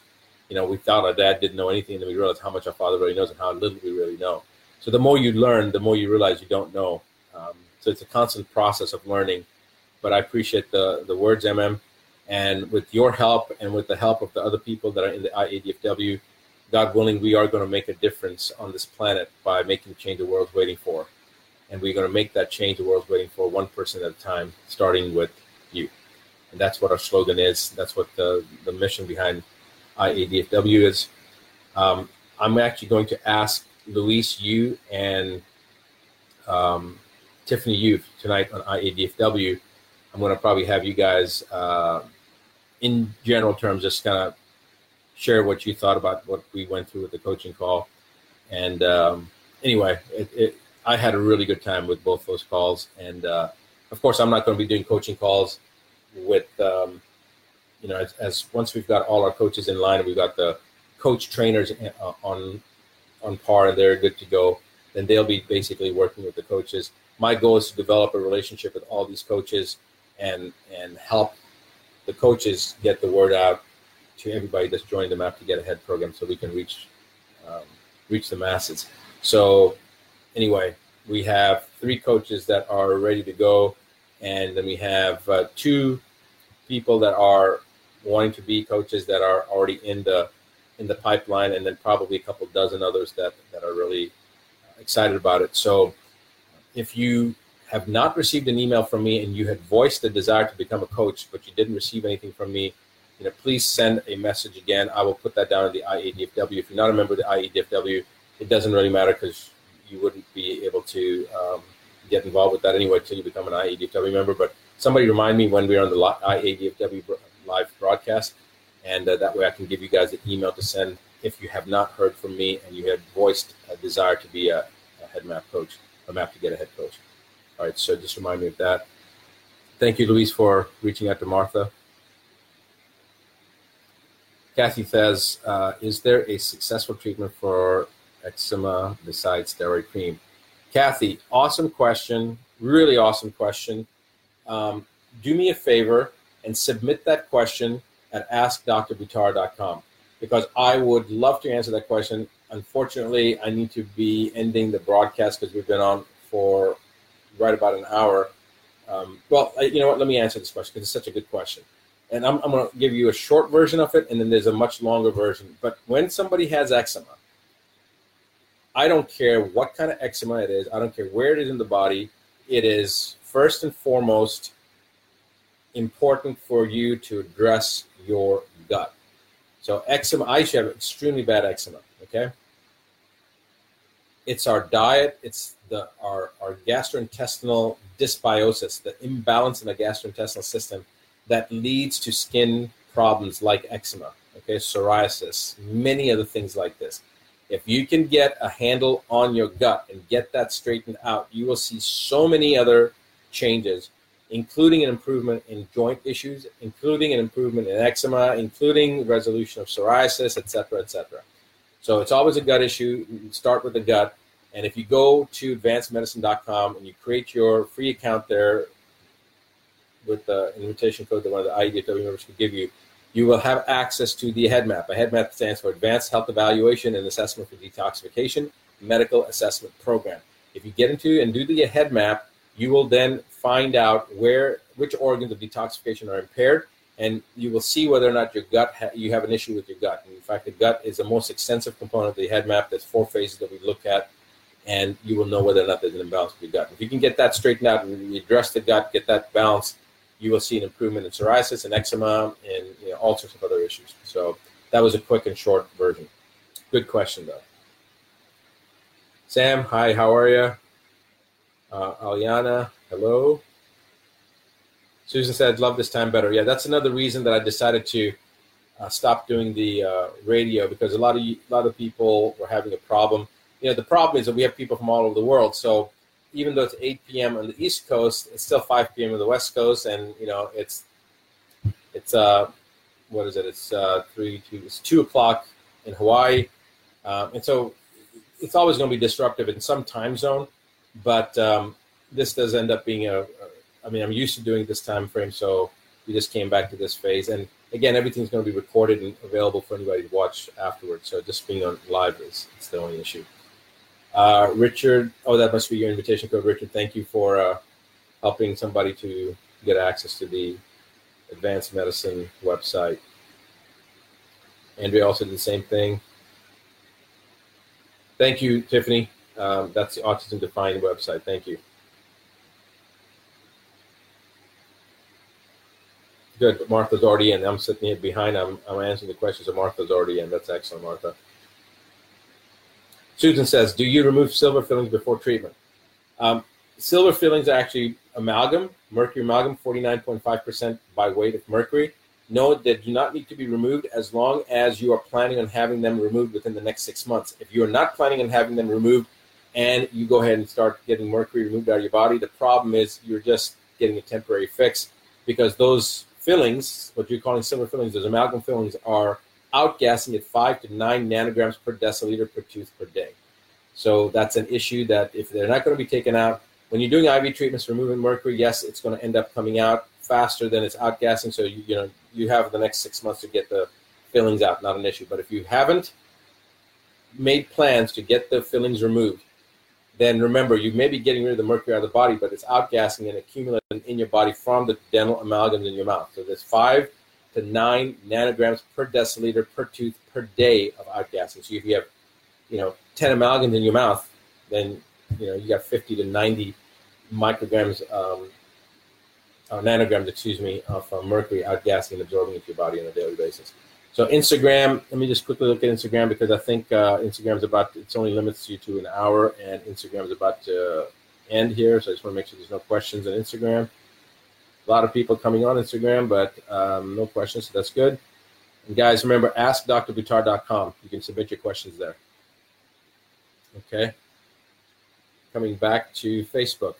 S2: you know, we thought our dad didn't know anything, and then we realize how much our father really knows and how little we really know. So the more you learn, the more you realize you don't know. Um, so it's a constant process of learning. But I appreciate the the words, MM. And with your help and with the help of the other people that are in the IADFW, God willing, we are going to make a difference on this planet by making the change the world's waiting for. And we're going to make that change the world's waiting for one person at a time, starting with you. And that's what our slogan is. That's what the, the mission behind IADFW is. Um, I'm actually going to ask Luis, you, and um, Tiffany you tonight on IADFW. I'm going to probably have you guys, uh, in general terms, just kind of share what you thought about what we went through with the coaching call. And um, anyway, it, it, I had a really good time with both those calls. And uh, of course, I'm not going to be doing coaching calls with, um, you know, as, as, once we've got all our coaches in line and we've got the coach trainers uh, on on par and they're good to go, then they'll be basically working with the coaches. My goal is to develop a relationship with all these coaches and and help the coaches get the word out to everybody that's joined the Map to Get Ahead program, so we can reach um, reach the masses. So anyway, we have three coaches that are ready to go, and then we have uh, two people that are wanting to be coaches that are already in the in the pipeline, and then probably a couple dozen others that that are really excited about it. So if you have not received an email from me and you had voiced the desire to become a coach, but you didn't receive anything from me, you know, please send a message again. I will put that down in the IADFW. If you're not a member of the IADFW, it doesn't really matter because you wouldn't be able to um, get involved with that anyway until you become an IADFW member. But somebody remind me when we're on the IADFW live broadcast, and uh, that way I can give you guys an email to send if you have not heard from me and you had voiced a desire to be a, a head map coach, a map to get a head coach. All right, so just remind me of that. Thank you, Luis, for reaching out to Martha. Kathy says, uh, is there a successful treatment for eczema besides steroid cream? Kathy, awesome question. Really awesome question. Um, do me a favor and submit that question at askdrbuttar.com because I would love to answer that question. Unfortunately, I need to be ending the broadcast because we've been on for right about an hour. Um, well, you know what? Let me answer this question because it's such a good question and I'm, I'm going to give you a short version of it, and then there's a much longer version. But when somebody has eczema, I don't care what kind of eczema it is, I don't care where it is in the body, it is first and foremost important for you to address your gut. So, eczema, I should have extremely bad eczema, okay? It's our diet, it's the our, our gastrointestinal dysbiosis, the imbalance in the gastrointestinal system that leads to skin problems like eczema, okay, psoriasis, many other things like this. If you can get a handle on your gut and get that straightened out, you will see so many other changes, including an improvement in joint issues, including an improvement in eczema, including resolution of psoriasis, etc., etc. So it's always a gut issue. You start with the gut. And if you go to advancedmedicine.com and you create your free account there, with the invitation code that one of the IADFW members could give you, you will have access to the head map. A head map stands for Advanced Health Evaluation and Assessment for Detoxification Medical Assessment Program. If you get into and do the head map, you will then find out where which organs of detoxification are impaired, and you will see whether or not your gut ha- you have an issue with your gut. And in fact, the gut is the most extensive component of the head map. There's four phases that we look at, and you will know whether or not there's an imbalance with your gut. If you can get that straightened out and address the gut, get that balance, you will see an improvement in psoriasis and eczema and you know, all sorts of other issues. So that was a quick and short version. Good question, though. Sam, hi, how are you? Uh, Aliana, hello. Susan said, love this time better. Yeah, that's another reason that I decided to uh, stop doing the uh, radio because a lot of a lot of people were having a problem. You know, the problem is that we have people from all over the world. So even though it's 8 p.m. on the East Coast, it's still 5 p.m. on the West Coast, and you know it's it's uh what is it? It's uh three two it's two o'clock in Hawaii, um, and so it's always going to be disruptive in some time zone. But um, this does end up being a, a. I mean, I'm used to doing this time frame, so we just came back to this phase, and again, everything's going to be recorded and available for anybody to watch afterwards. So just being on live is it's the only issue. Uh, Richard, oh, that must be your invitation code, Richard. Thank you for uh, helping somebody to get access to the advanced medicine website. Andrea also did the same thing. Thank you, Tiffany. Um, that's the Autism Defined website. Thank you. Good. Martha's already in. I'm sitting here behind. I'm, I'm answering the questions, and Martha's already in. That's excellent, Martha. Susan says, "Do you remove silver fillings before treatment?" Um, silver fillings are actually amalgam, mercury amalgam, 49.5% by weight of mercury. Note that do not need to be removed as long as you are planning on having them removed within the next six months. If you are not planning on having them removed and you go ahead and start getting mercury removed out of your body, the problem is you're just getting a temporary fix because those fillings, what you're calling silver fillings, those amalgam fillings, are outgassing at five to nine nanograms per deciliter per tooth per day. So that's an issue that if they're not going to be taken out, when you're doing IV treatments removing mercury, yes, it's going to end up coming out faster than it's outgassing. So you, you know you have the next six months to get the fillings out, not an issue. But if you haven't made plans to get the fillings removed, then remember you may be getting rid of the mercury out of the body, but it's outgassing and accumulating in your body from the dental amalgams in your mouth. So there's five to nine nanograms per deciliter per tooth per day of outgassing. So if you have, you know, 10 amalgams in your mouth, then you know you got 50 to 90 micrograms um, or nanograms, excuse me, of uh, mercury outgassing and absorbing into your body on a daily basis. So Instagram, let me just quickly look at Instagram because I think uh, Instagram is about it's only limits you to an hour, and Instagram is about to end here. So I just want to make sure there's no questions on Instagram. A lot of people coming on Instagram, but um, no questions, so that's good. And guys, remember, askdrbuttar.com. You can submit your questions there. Okay. Coming back to Facebook.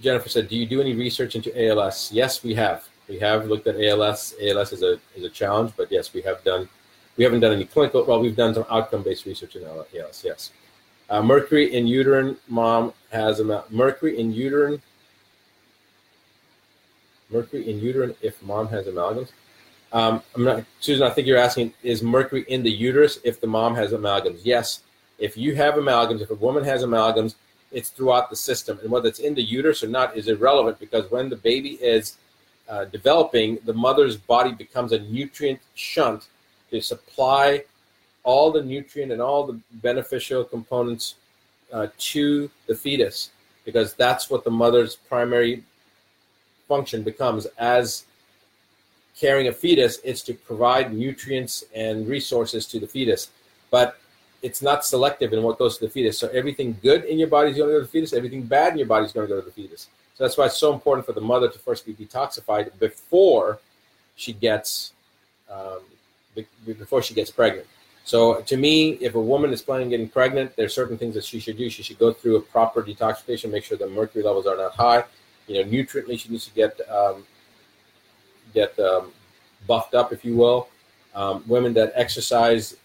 S2: Jennifer said, "Do you do any research into ALS?" Yes, we have. We have looked at ALS. ALS is a is a challenge, but yes, we have done. We haven't done any clinical. Well, we've done some outcome based research in ALS. Yes, uh, mercury in utero. Mom has a mercury in utero. Mercury in utero if mom has amalgams. Um, I'm not, Susan. I think you're asking: Is mercury in the uterus if the mom has amalgams? Yes. If you have amalgams, if a woman has amalgams, it's throughout the system. And whether it's in the uterus or not is irrelevant because when the baby is uh, developing, the mother's body becomes a nutrient shunt to supply all the nutrient and all the beneficial components uh, to the fetus because that's what the mother's primary function becomes as carrying a fetus it's to provide nutrients and resources to the fetus but it's not selective in what goes to the fetus. So everything good in your body is going to go to the fetus. Everything bad in your body is going to go to the fetus. So that's why it's so important for the mother to first be detoxified before she gets um, before she gets pregnant. So to me, if a woman is planning on getting pregnant, there's certain things that she should do. She should go through a proper detoxification, make sure the mercury levels are not high. You know, nutriently, she needs to get um, get um, buffed up, if you will. Um, women that exercise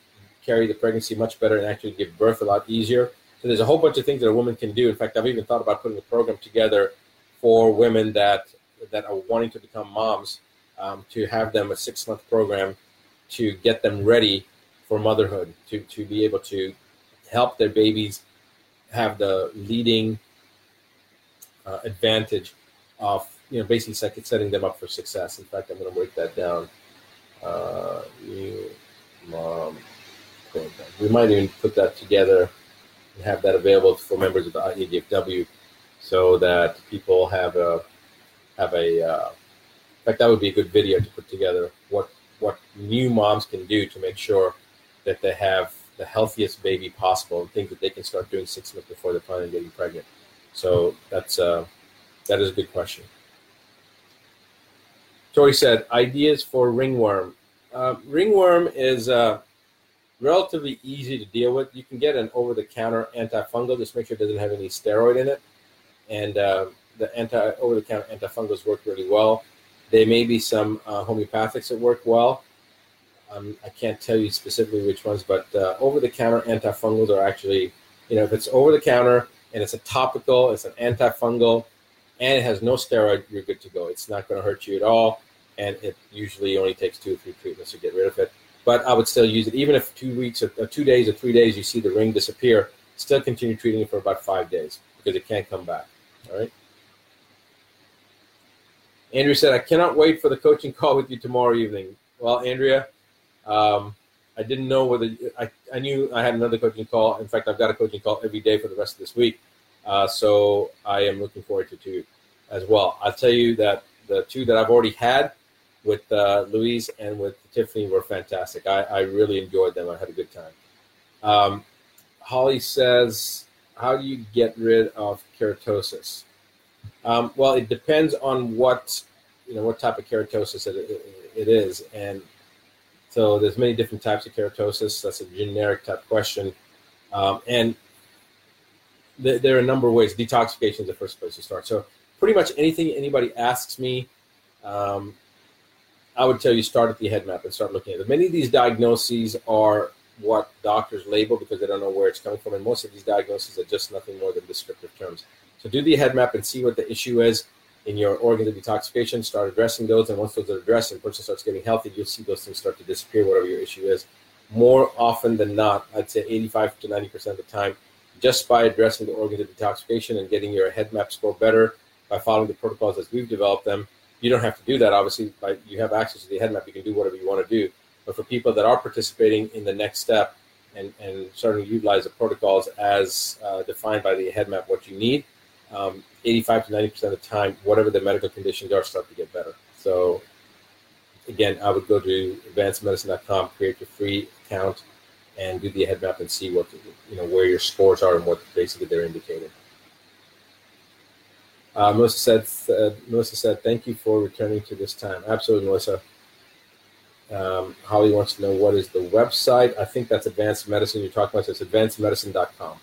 S2: carry the pregnancy much better and actually give birth a lot easier. So there's a whole bunch of things that a woman can do. In fact, I've even thought about putting a program together for women that that are wanting to become moms um, to have them a six month program to get them ready for motherhood to to be able to help their babies have the leading uh, advantage of you know basically setting them up for success. In fact, I'm going to break that down. Uh, you mom program. We might even put that together and have that available for members of the ADFW so that people have a have a uh, in fact that would be a good video to put together what what new moms can do to make sure that they have the healthiest baby possible and things that they can start doing six months before they're planning on getting pregnant. So that's uh, that is a good question. Tori said ideas for ringworm. Uh, ringworm is uh, relatively easy to deal with. You can get an over-the-counter antifungal. Just make sure it doesn't have any steroid in it. And uh, the anti over-the-counter antifungals work really well. There may be some uh, homeopathics that work well. Um, I can't tell you specifically which ones, but uh, over-the-counter antifungals are actually, you know, if it's over-the-counter and it's a topical, it's an antifungal, and it has no steroid, you're good to go. It's not going to hurt you at all, and it usually only takes two or three treatments to get rid of it but I would still use it. Even if two weeks or, or, two days or three days you see the ring disappear, still continue treating it for about five days because it can't come back. All right. Andrea said, I cannot wait for the coaching call with you tomorrow evening. Well, Andrea, um, I didn't know whether I, I knew I had another coaching call. In fact, I've got a coaching call every day for the rest of this week. Uh, so I am looking forward to two as well. I'll tell you that the two that I've already had with uh, Louise and with Tiffany were fantastic. I, I really enjoyed them. I had a good time. Um, Holly says, How do you get rid of keratosis? Um, well, it depends on what you know what type of keratosis it, it, it is, and so there's many different types of keratosis. That's a generic type question, um, and th- there are a number of ways. Detoxification is the first place to start. So pretty much anything anybody asks me, um, I would tell you start at the head map and start looking at it. Many of these diagnoses are what doctors label because they don't know where it's coming from, and most of these diagnoses are just nothing more than descriptive terms. So do the head map and see what the issue is in your organs of detoxification. Start addressing those, and once those are addressed and person starts getting healthy, you'll see those things start to disappear, whatever your issue is. More often than not, I'd say 85 to 90 percent of the time, just by addressing the organs of detoxification and getting your head map score better by following the protocols as we've developed them. You don't have to do that, obviously. By you have access to the head map, you can do whatever you want to do. But for people that are participating in the next step and, and starting to utilize the protocols as uh, defined by the head map, what you need, um, 85 to 90 percent of the time, whatever the medical conditions are, start to get better. So, again, I would go to advancedmedicine.com, create your free account, and do the head map and see what you know where your scores are and what basically they're indicating. Uh, Melissa said, uh, Melissa said, thank you for returning to this time. Absolutely, Melissa. Um, Holly wants to know what is the website. I think that's advanced medicine you're talking about. So it's advancedmedicine.com.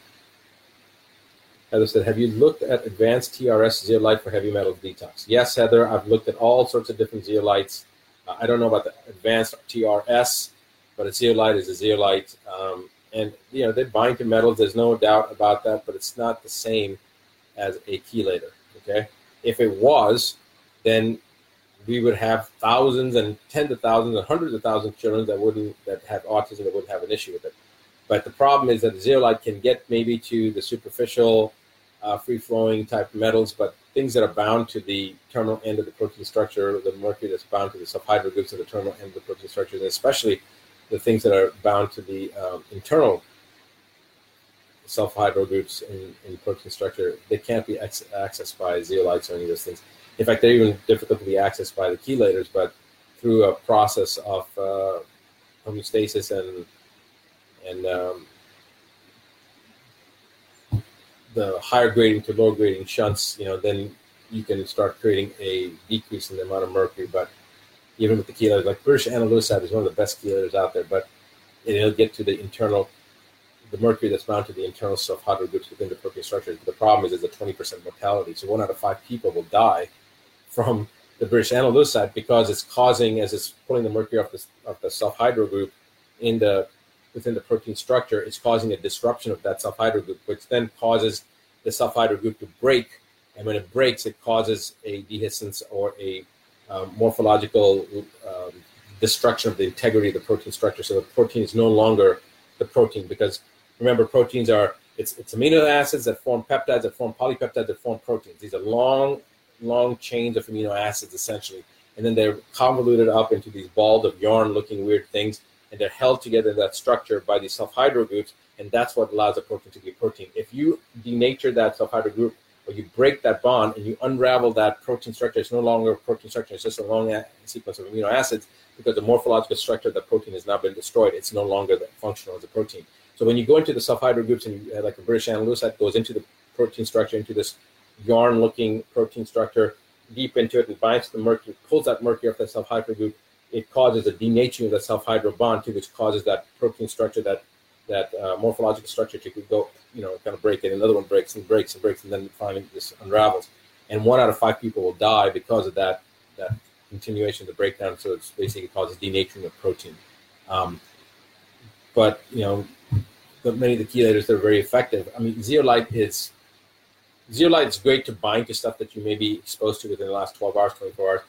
S2: Heather said, Have you looked at advanced TRS zeolite for heavy metal detox? Yes, Heather. I've looked at all sorts of different zeolites. Uh, I don't know about the advanced TRS, but a zeolite is a zeolite. Um, and, you know, they bind to metals. There's no doubt about that, but it's not the same as a chelator. Okay. If it was, then we would have thousands and tens of thousands and hundreds of thousands of children that wouldn't that have autism that wouldn't have an issue with it. But the problem is that the zeolite can get maybe to the superficial uh, free flowing type metals, but things that are bound to the terminal end of the protein structure, the mercury that's bound to the sulfhydryl groups of the terminal end of the protein structure, and especially the things that are bound to the um, internal sulfhydryl groups in, in protein structure, they can't be ex- accessed by zeolites or any of those things. In fact, they're even difficult to be accessed by the chelators, but through a process of uh, homeostasis and and um, the higher grading to lower grading shunts, you know, then you can start creating a decrease in the amount of mercury. But even with the chelators, like British Anti-Lewisite is one of the best chelators out there, but it'll get to the internal, the mercury that's bound to the internal sulfhydryl groups within the protein structure. The problem is there's a 20% mortality. So one out of five people will die from the British Anti-Lewisite because it's causing, as it's pulling the mercury off the, off the sulfhydryl group in the within the protein structure, it's causing a disruption of that sulfhydryl group, which then causes the sulfhydryl group to break. And when it breaks, it causes a dehiscence or a um, morphological um, destruction of the integrity of the protein structure. So the protein is no longer the protein because remember, proteins are it's, it's amino acids that form peptides that form polypeptides that form proteins. These are long, long chains of amino acids essentially, and then they're convoluted up into these balls of yarn-looking weird things and they're held together in that structure by these sulfhydryl groups, and that's what allows a protein to be a protein. If you denature that sulfhydryl group, or you break that bond and you unravel that protein structure, it's no longer a protein structure, it's just a long sequence of amino acids because the morphological structure of the protein has now been destroyed. It's no longer functional as a protein. So when you go into the sulfhydryl groups and you, uh, like a British Anti-Lewisite goes into the protein structure, into this yarn-looking protein structure, deep into it and binds the mercury, pulls that mercury off the sulfhydryl group, it causes a denaturing of the sulfhydryl bond too, which causes that protein structure, that that uh, morphological structure to go, you know, kind of break it. Another one breaks and breaks and breaks, and then finally this unravels. And one out of five people will die because of that that continuation of the breakdown. So it's basically causes denaturing of protein. Um, but you know, the, many of the chelators that are very effective. I mean, zeolite is zeolite is great to bind to stuff that you may be exposed to within the last 12 hours, 24 hours.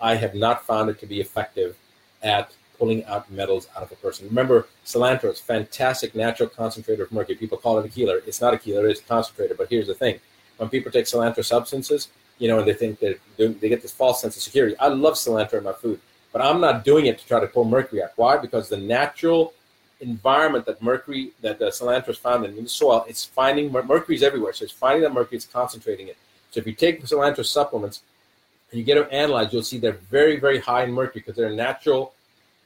S2: I have not found it to be effective at pulling out metals out of a person. Remember, cilantro is fantastic natural concentrator of mercury. People call it a chelator. It's not a chelator, it's a concentrator. But here's the thing: when people take cilantro substances, you know, and they think that they get this false sense of security. I love cilantro in my food, but I'm not doing it to try to pull mercury out. Why? Because the natural environment that mercury, that the cilantro is found in, in the soil, it's finding mercury is everywhere. So it's finding that mercury, it's concentrating it. So if you take cilantro supplements and you get them analyzed, you'll see they're very, very high in mercury because they're a natural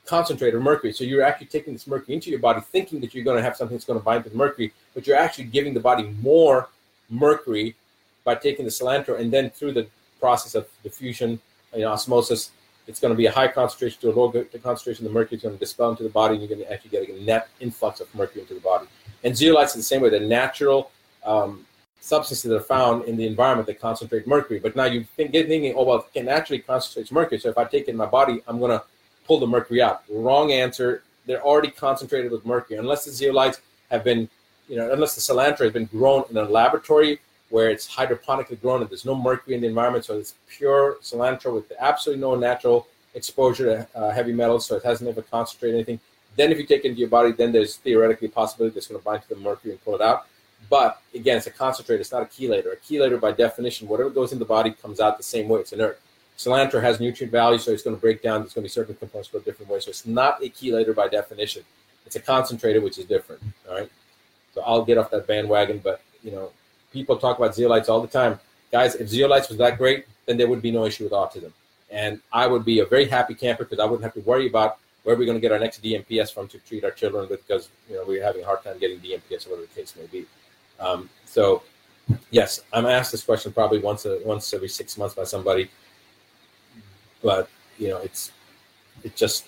S2: concentrate of mercury. So you're actually taking this mercury into your body, thinking that you're going to have something that's going to bind with mercury, but you're actually giving the body more mercury by taking the cilantro, and then through the process of diffusion, know, osmosis, it's going to be a high concentration to a low concentration. The mercury is going to dispel into the body, and you're going to actually get a net influx of mercury into the body. And zeolites is the same way. The natural um, substances that are found in the environment that concentrate mercury. But now you think, get thinking, oh well, it can naturally concentrate mercury. So if I take it in my body, I'm going to pull the mercury out. Wrong answer. They're already concentrated with mercury. Unless the zeolites have been, you know, unless the cilantro has been grown in a laboratory where it's hydroponically grown and there's no mercury in the environment, so it's pure cilantro with absolutely no natural exposure to uh, heavy metals, so it hasn't ever concentrated anything. Then, if you take it into your body, then there's theoretically a possibility that's going to bind to the mercury and pull it out. But again, it's a concentrate, it's not a chelator. A chelator, by definition, whatever goes in the body comes out the same way. It's inert. Cilantro has nutrient value, so it's going to break down. There's going to be certain components go a different way. So it's not a chelator by definition. It's a concentrator, which is different. All right. So I'll get off that bandwagon, but you know, people talk about zeolites all the time. Guys, if zeolites was that great, then there would be no issue with autism. And I would be a very happy camper because I wouldn't have to worry about where we're going to get our next DMPS from to treat our children with because you know we're having a hard time getting DMPS whatever the case may be. Um, so, yes, I'm asked this question probably once a, once every six months by somebody but you know, it's it just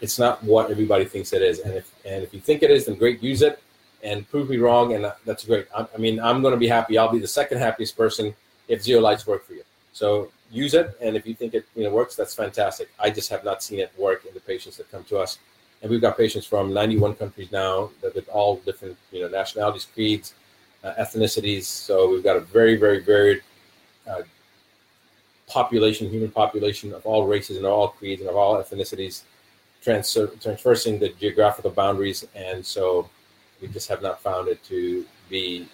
S2: it's not what everybody thinks it is. And if and if you think it is, then great, use it and prove me wrong, and that's great. I, I mean, I'm going to be happy. I'll be the second happiest person if zeolites work for you. So use it, and if you think it you know works, that's fantastic. I just have not seen it work in the patients that come to us, and we've got patients from 91 countries now that with all different you know nationalities, creeds, uh, ethnicities. So we've got a very very varied uh, population, human population of all races and all creeds and of all ethnicities, transfer, transversing the geographical boundaries, and so we just have not found it to be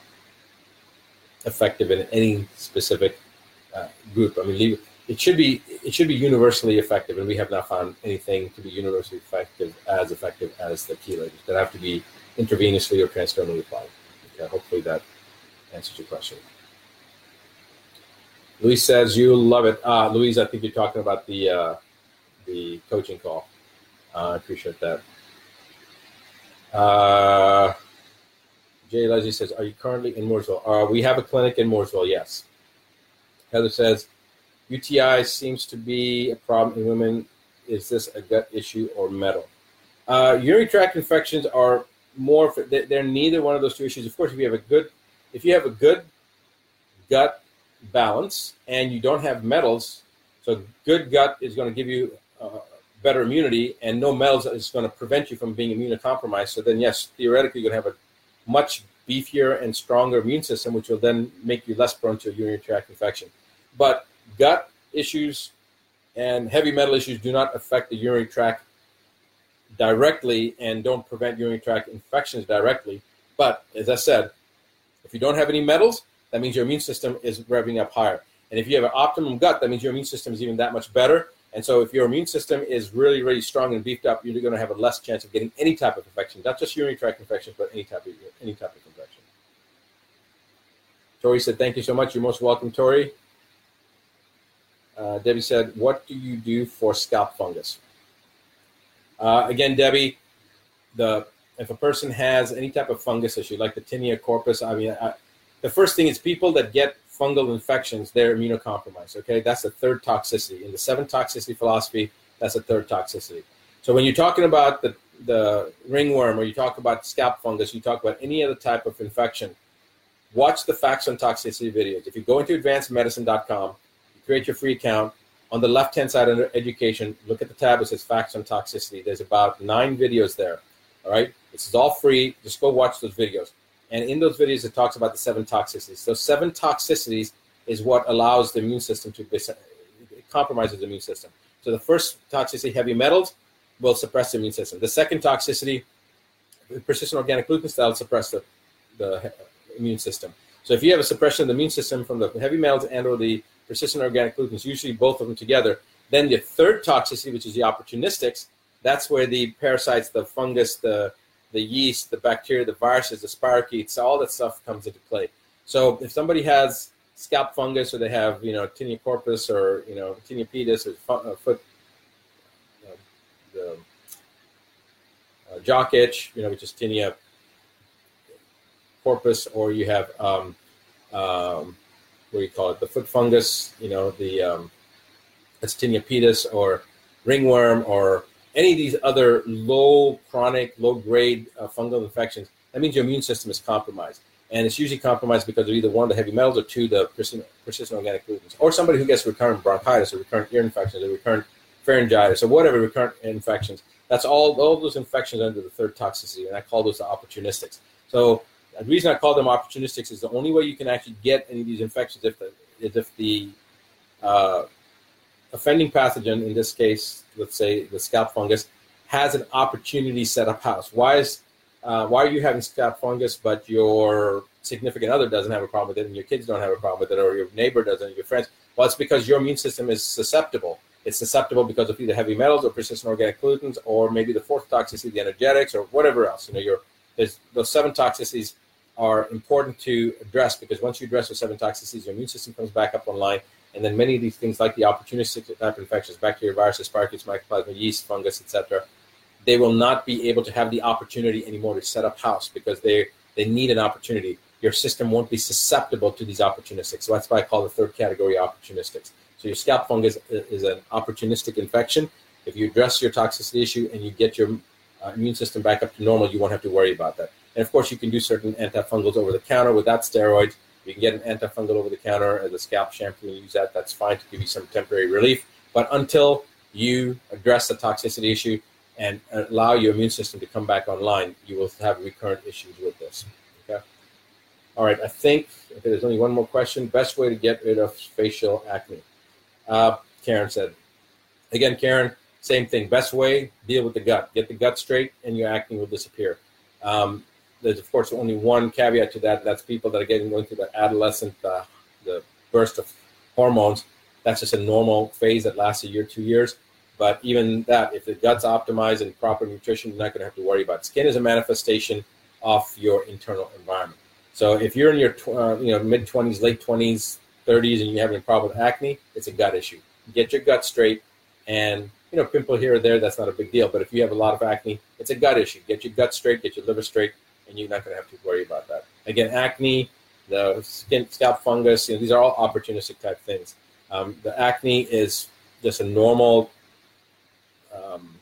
S2: effective in any specific uh, group. I mean, it should be it should be universally effective, and we have not found anything to be universally effective as effective as the chelators that have to be intravenously or transdermally applied. Okay, hopefully that answers your question. Louise says you love it. Uh, Louise, I think you're talking about the uh, the coaching call. Uh, I appreciate that. Uh, Jay Leslie says, "Are you currently in Mooresville?" Uh, we have a clinic in Mooresville. Yes. Heather says, "UTI seems to be a problem in women. Is this a gut issue or metal?" Uh, urinary tract infections are more. They're neither one of those two issues. Of course, if you have a good, if you have a good gut balance and you don't have metals, so good gut is going to give you uh, better immunity, and no metals is going to prevent you from being immunocompromised. So then, yes, theoretically, you're going to have a much beefier and stronger immune system, which will then make you less prone to a urinary tract infection. But gut issues and heavy metal issues do not affect the urinary tract directly and don't prevent urinary tract infections directly. But as I said, if you don't have any metals, that means your immune system is revving up higher. And if you have an optimum gut, that means your immune system is even that much better. And so if your immune system is really, really strong and beefed up, you're going to have a less chance of getting any type of infection, not just urinary tract infections, but any type of any type of infection. Tori said, "Thank you so much. You're most welcome, Tori." Uh, Debbie said, "What do you do for scalp fungus?" Uh, again, Debbie, the if a person has any type of fungus issue, like the tinea corpus, I mean, I, the first thing is people that get fungal infections, they're immunocompromised. Okay, that's the third toxicity. In the seven toxicity philosophy, that's a third toxicity. So when you're talking about the, the ringworm or you talk about scalp fungus, you talk about any other type of infection, watch the facts on toxicity videos. If you go into advancedmedicine.com, create your free account, on the left hand side under education, look at the tab It says facts on toxicity. There's about nine videos there. All right, this is all free. Just go watch those videos. And in those videos, it talks about the seven toxicities. Those seven toxicities is what allows the immune system to be, compromises the immune system. So the first toxicity, heavy metals, will suppress the immune system. The second toxicity, persistent organic pollutants, that'll suppress the, the immune system. So if you have a suppression of the immune system from the heavy metals and or the persistent organic pollutants, usually both of them together. Then the third toxicity, which is the opportunistics, that's where the parasites, the fungus, the the yeast, the bacteria, the viruses, the spirochetes, all that stuff comes into play. So if somebody has scalp fungus or they have, you know, tinea corpus or, you know, tinea pedis or uh, foot, uh, the uh, jock itch, you know, which is tinea corpus, or you have, um, um, what you call it, the foot fungus, you know, the, um, it's tinea pedis or ringworm or any of these other low chronic, low grade uh, fungal infections, that means your immune system is compromised. And it's usually compromised because of either one, of the heavy metals, or two, the persistent, persistent organic pollutants. Or somebody who gets recurrent bronchitis or recurrent ear infections or recurrent pharyngitis or whatever recurrent infections. That's all, all those infections under the third toxicity, and I call those the opportunistics. So the reason I call them opportunistics is the only way you can actually get any of these infections if the, is if the uh, offending pathogen, in this case, let's say the scalp fungus, has an opportunity set up house. Why is uh, why are you having scalp fungus, but your significant other doesn't have a problem with it, and your kids don't have a problem with it, or your neighbor doesn't, your friends? Well, it's because your immune system is susceptible. It's susceptible because of either heavy metals or persistent organic pollutants, or maybe the fourth toxicity, the energetics, or whatever else. You know, your those seven toxicities are important to address because once you address those seven toxicities, your immune system comes back up online, and then many of these things, like the opportunistic type infections, bacteria, viruses, spirochetes, mycoplasma, yeast, fungus, etc., they will not be able to have the opportunity anymore to set up house because they they need an opportunity. Your system won't be susceptible to these opportunistics. So that's why I call the third category opportunistics. So your scalp fungus is an opportunistic infection. If you address your toxicity issue and you get your uh, immune system back up to normal, you won't have to worry about that. And of course, you can do certain antifungals over the counter without steroids. You can get an antifungal over the counter as a scalp shampoo and use that. That's fine to give you some temporary relief. But until you address the toxicity issue and allow your immune system to come back online, you will have recurrent issues with this. Okay. All right. I think okay, there's only one more question. Best way to get rid of facial acne. Uh, Karen said. Again, Karen, same thing. Best way, deal with the gut. Get the gut straight, and your acne will disappear. Um, there's of course only one caveat to that. That's people that are getting going through the adolescent, uh, the burst of hormones. That's just a normal phase that lasts a year, two years. But even that, if the gut's optimized and proper nutrition, you're not going to have to worry about. Skin is a manifestation of your internal environment. So if you're in your uh, you know mid 20s, late 20s, 30s, and you're having a problem with acne, it's a gut issue. Get your gut straight, and you know pimple here or there, that's not a big deal. But if you have a lot of acne, it's a gut issue. Get your gut straight, get your liver straight, and you're not going to have to worry about that. Again, acne, the skin, scalp fungus, you know, these are all opportunistic type things. Um, the acne is just a normal um,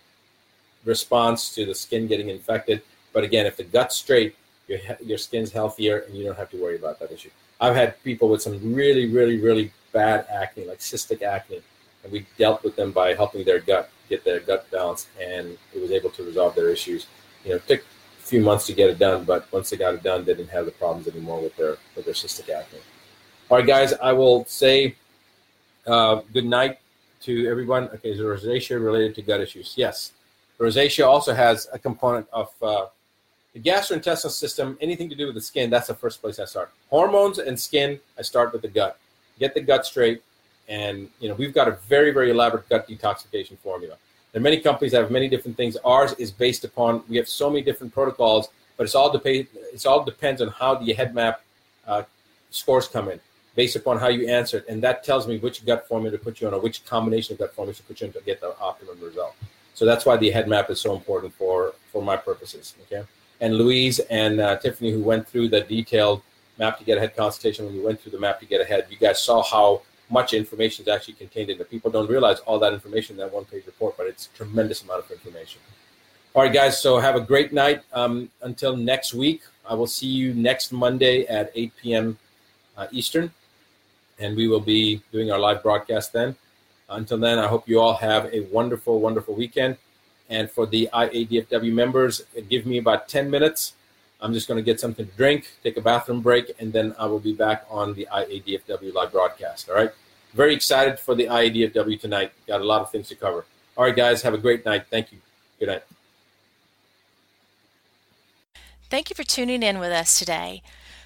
S2: response to the skin getting infected. But again, if the gut's straight, your your skin's healthier, and you don't have to worry about that issue. I've had people with some really, really, really bad acne, like cystic acne, and we dealt with them by helping their gut get their gut balance, and it was able to resolve their issues. You know, took few months to get it done, but once they got it done, they didn't have the problems anymore with their with their cystic acne. All right, guys, I will say uh, good night to everyone. Okay, is rosacea related to gut issues? Yes. Rosacea also has a component of uh, the gastrointestinal system, anything to do with the skin, that's the first place I start. Hormones and skin, I start with the gut. Get the gut straight. And, you know, we've got a very, very elaborate gut detoxification formula. Are many companies have many different things. Ours is based upon, we have so many different protocols, but it's all, it's all depends on how the head map uh, scores come in based upon how you answer it. And that tells me which gut formula to put you on or which combination of gut formulas to put you on to get the optimum result. So that's why the head map is so important for, for my purposes. Okay. And Louise and uh, Tiffany, who went through the detailed map to get ahead consultation, when we went through the map to get ahead, you guys saw how much information is actually contained in it. People don't realize all that information in that one page report, but it's a tremendous amount of information. All right, guys. So have a great night. Um, until next week, I will see you next Monday at 8 p.m. Uh, Eastern and we will be doing our live broadcast then. Until then, I hope you all have a wonderful, wonderful weekend. And for the IADFW members, give me about 10 minutes. I'm just going to get something to drink, take a bathroom break, and then I will be back on the IADFW live broadcast. All right. Very excited for the IADFW tonight. Got a lot of things to cover. All right, guys. Have a great night. Thank you. Good night.
S3: Thank you for tuning in with us today.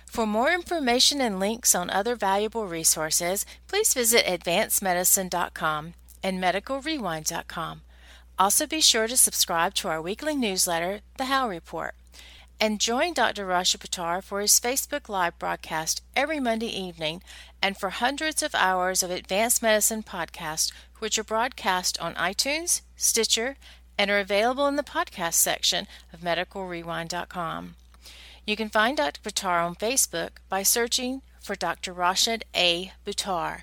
S3: For more information and links on other valuable resources, please visit advancedmedicine.com and medicalrewind.com. Also, be sure to subscribe to our weekly newsletter, The How Report, and join Dr. Rashid Buttar for his Facebook Live broadcast every Monday evening and for hundreds of hours of advanced medicine podcasts, which are broadcast on iTunes, Stitcher, and are available in the podcast section of medicalrewind.com. You can find Dr. Buttar on Facebook by searching for Dr. Rashid A. Buttar,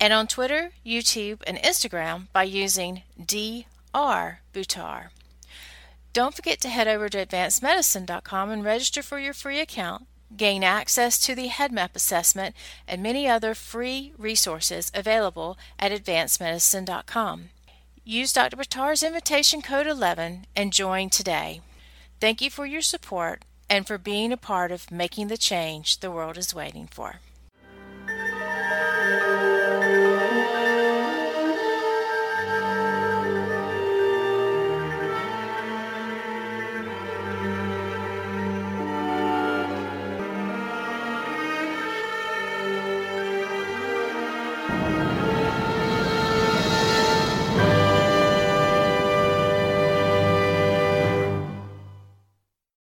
S3: and on Twitter, YouTube, and Instagram by using Dr. Buttar. Don't forget to head over to advancedmedicine.com and register for your free account. Gain access to the HeadMap assessment and many other free resources available at advancedmedicine.com. Use Dr. Buttar's invitation code 11 and join today. Thank you for your support and for being a part of making the change the world is waiting for.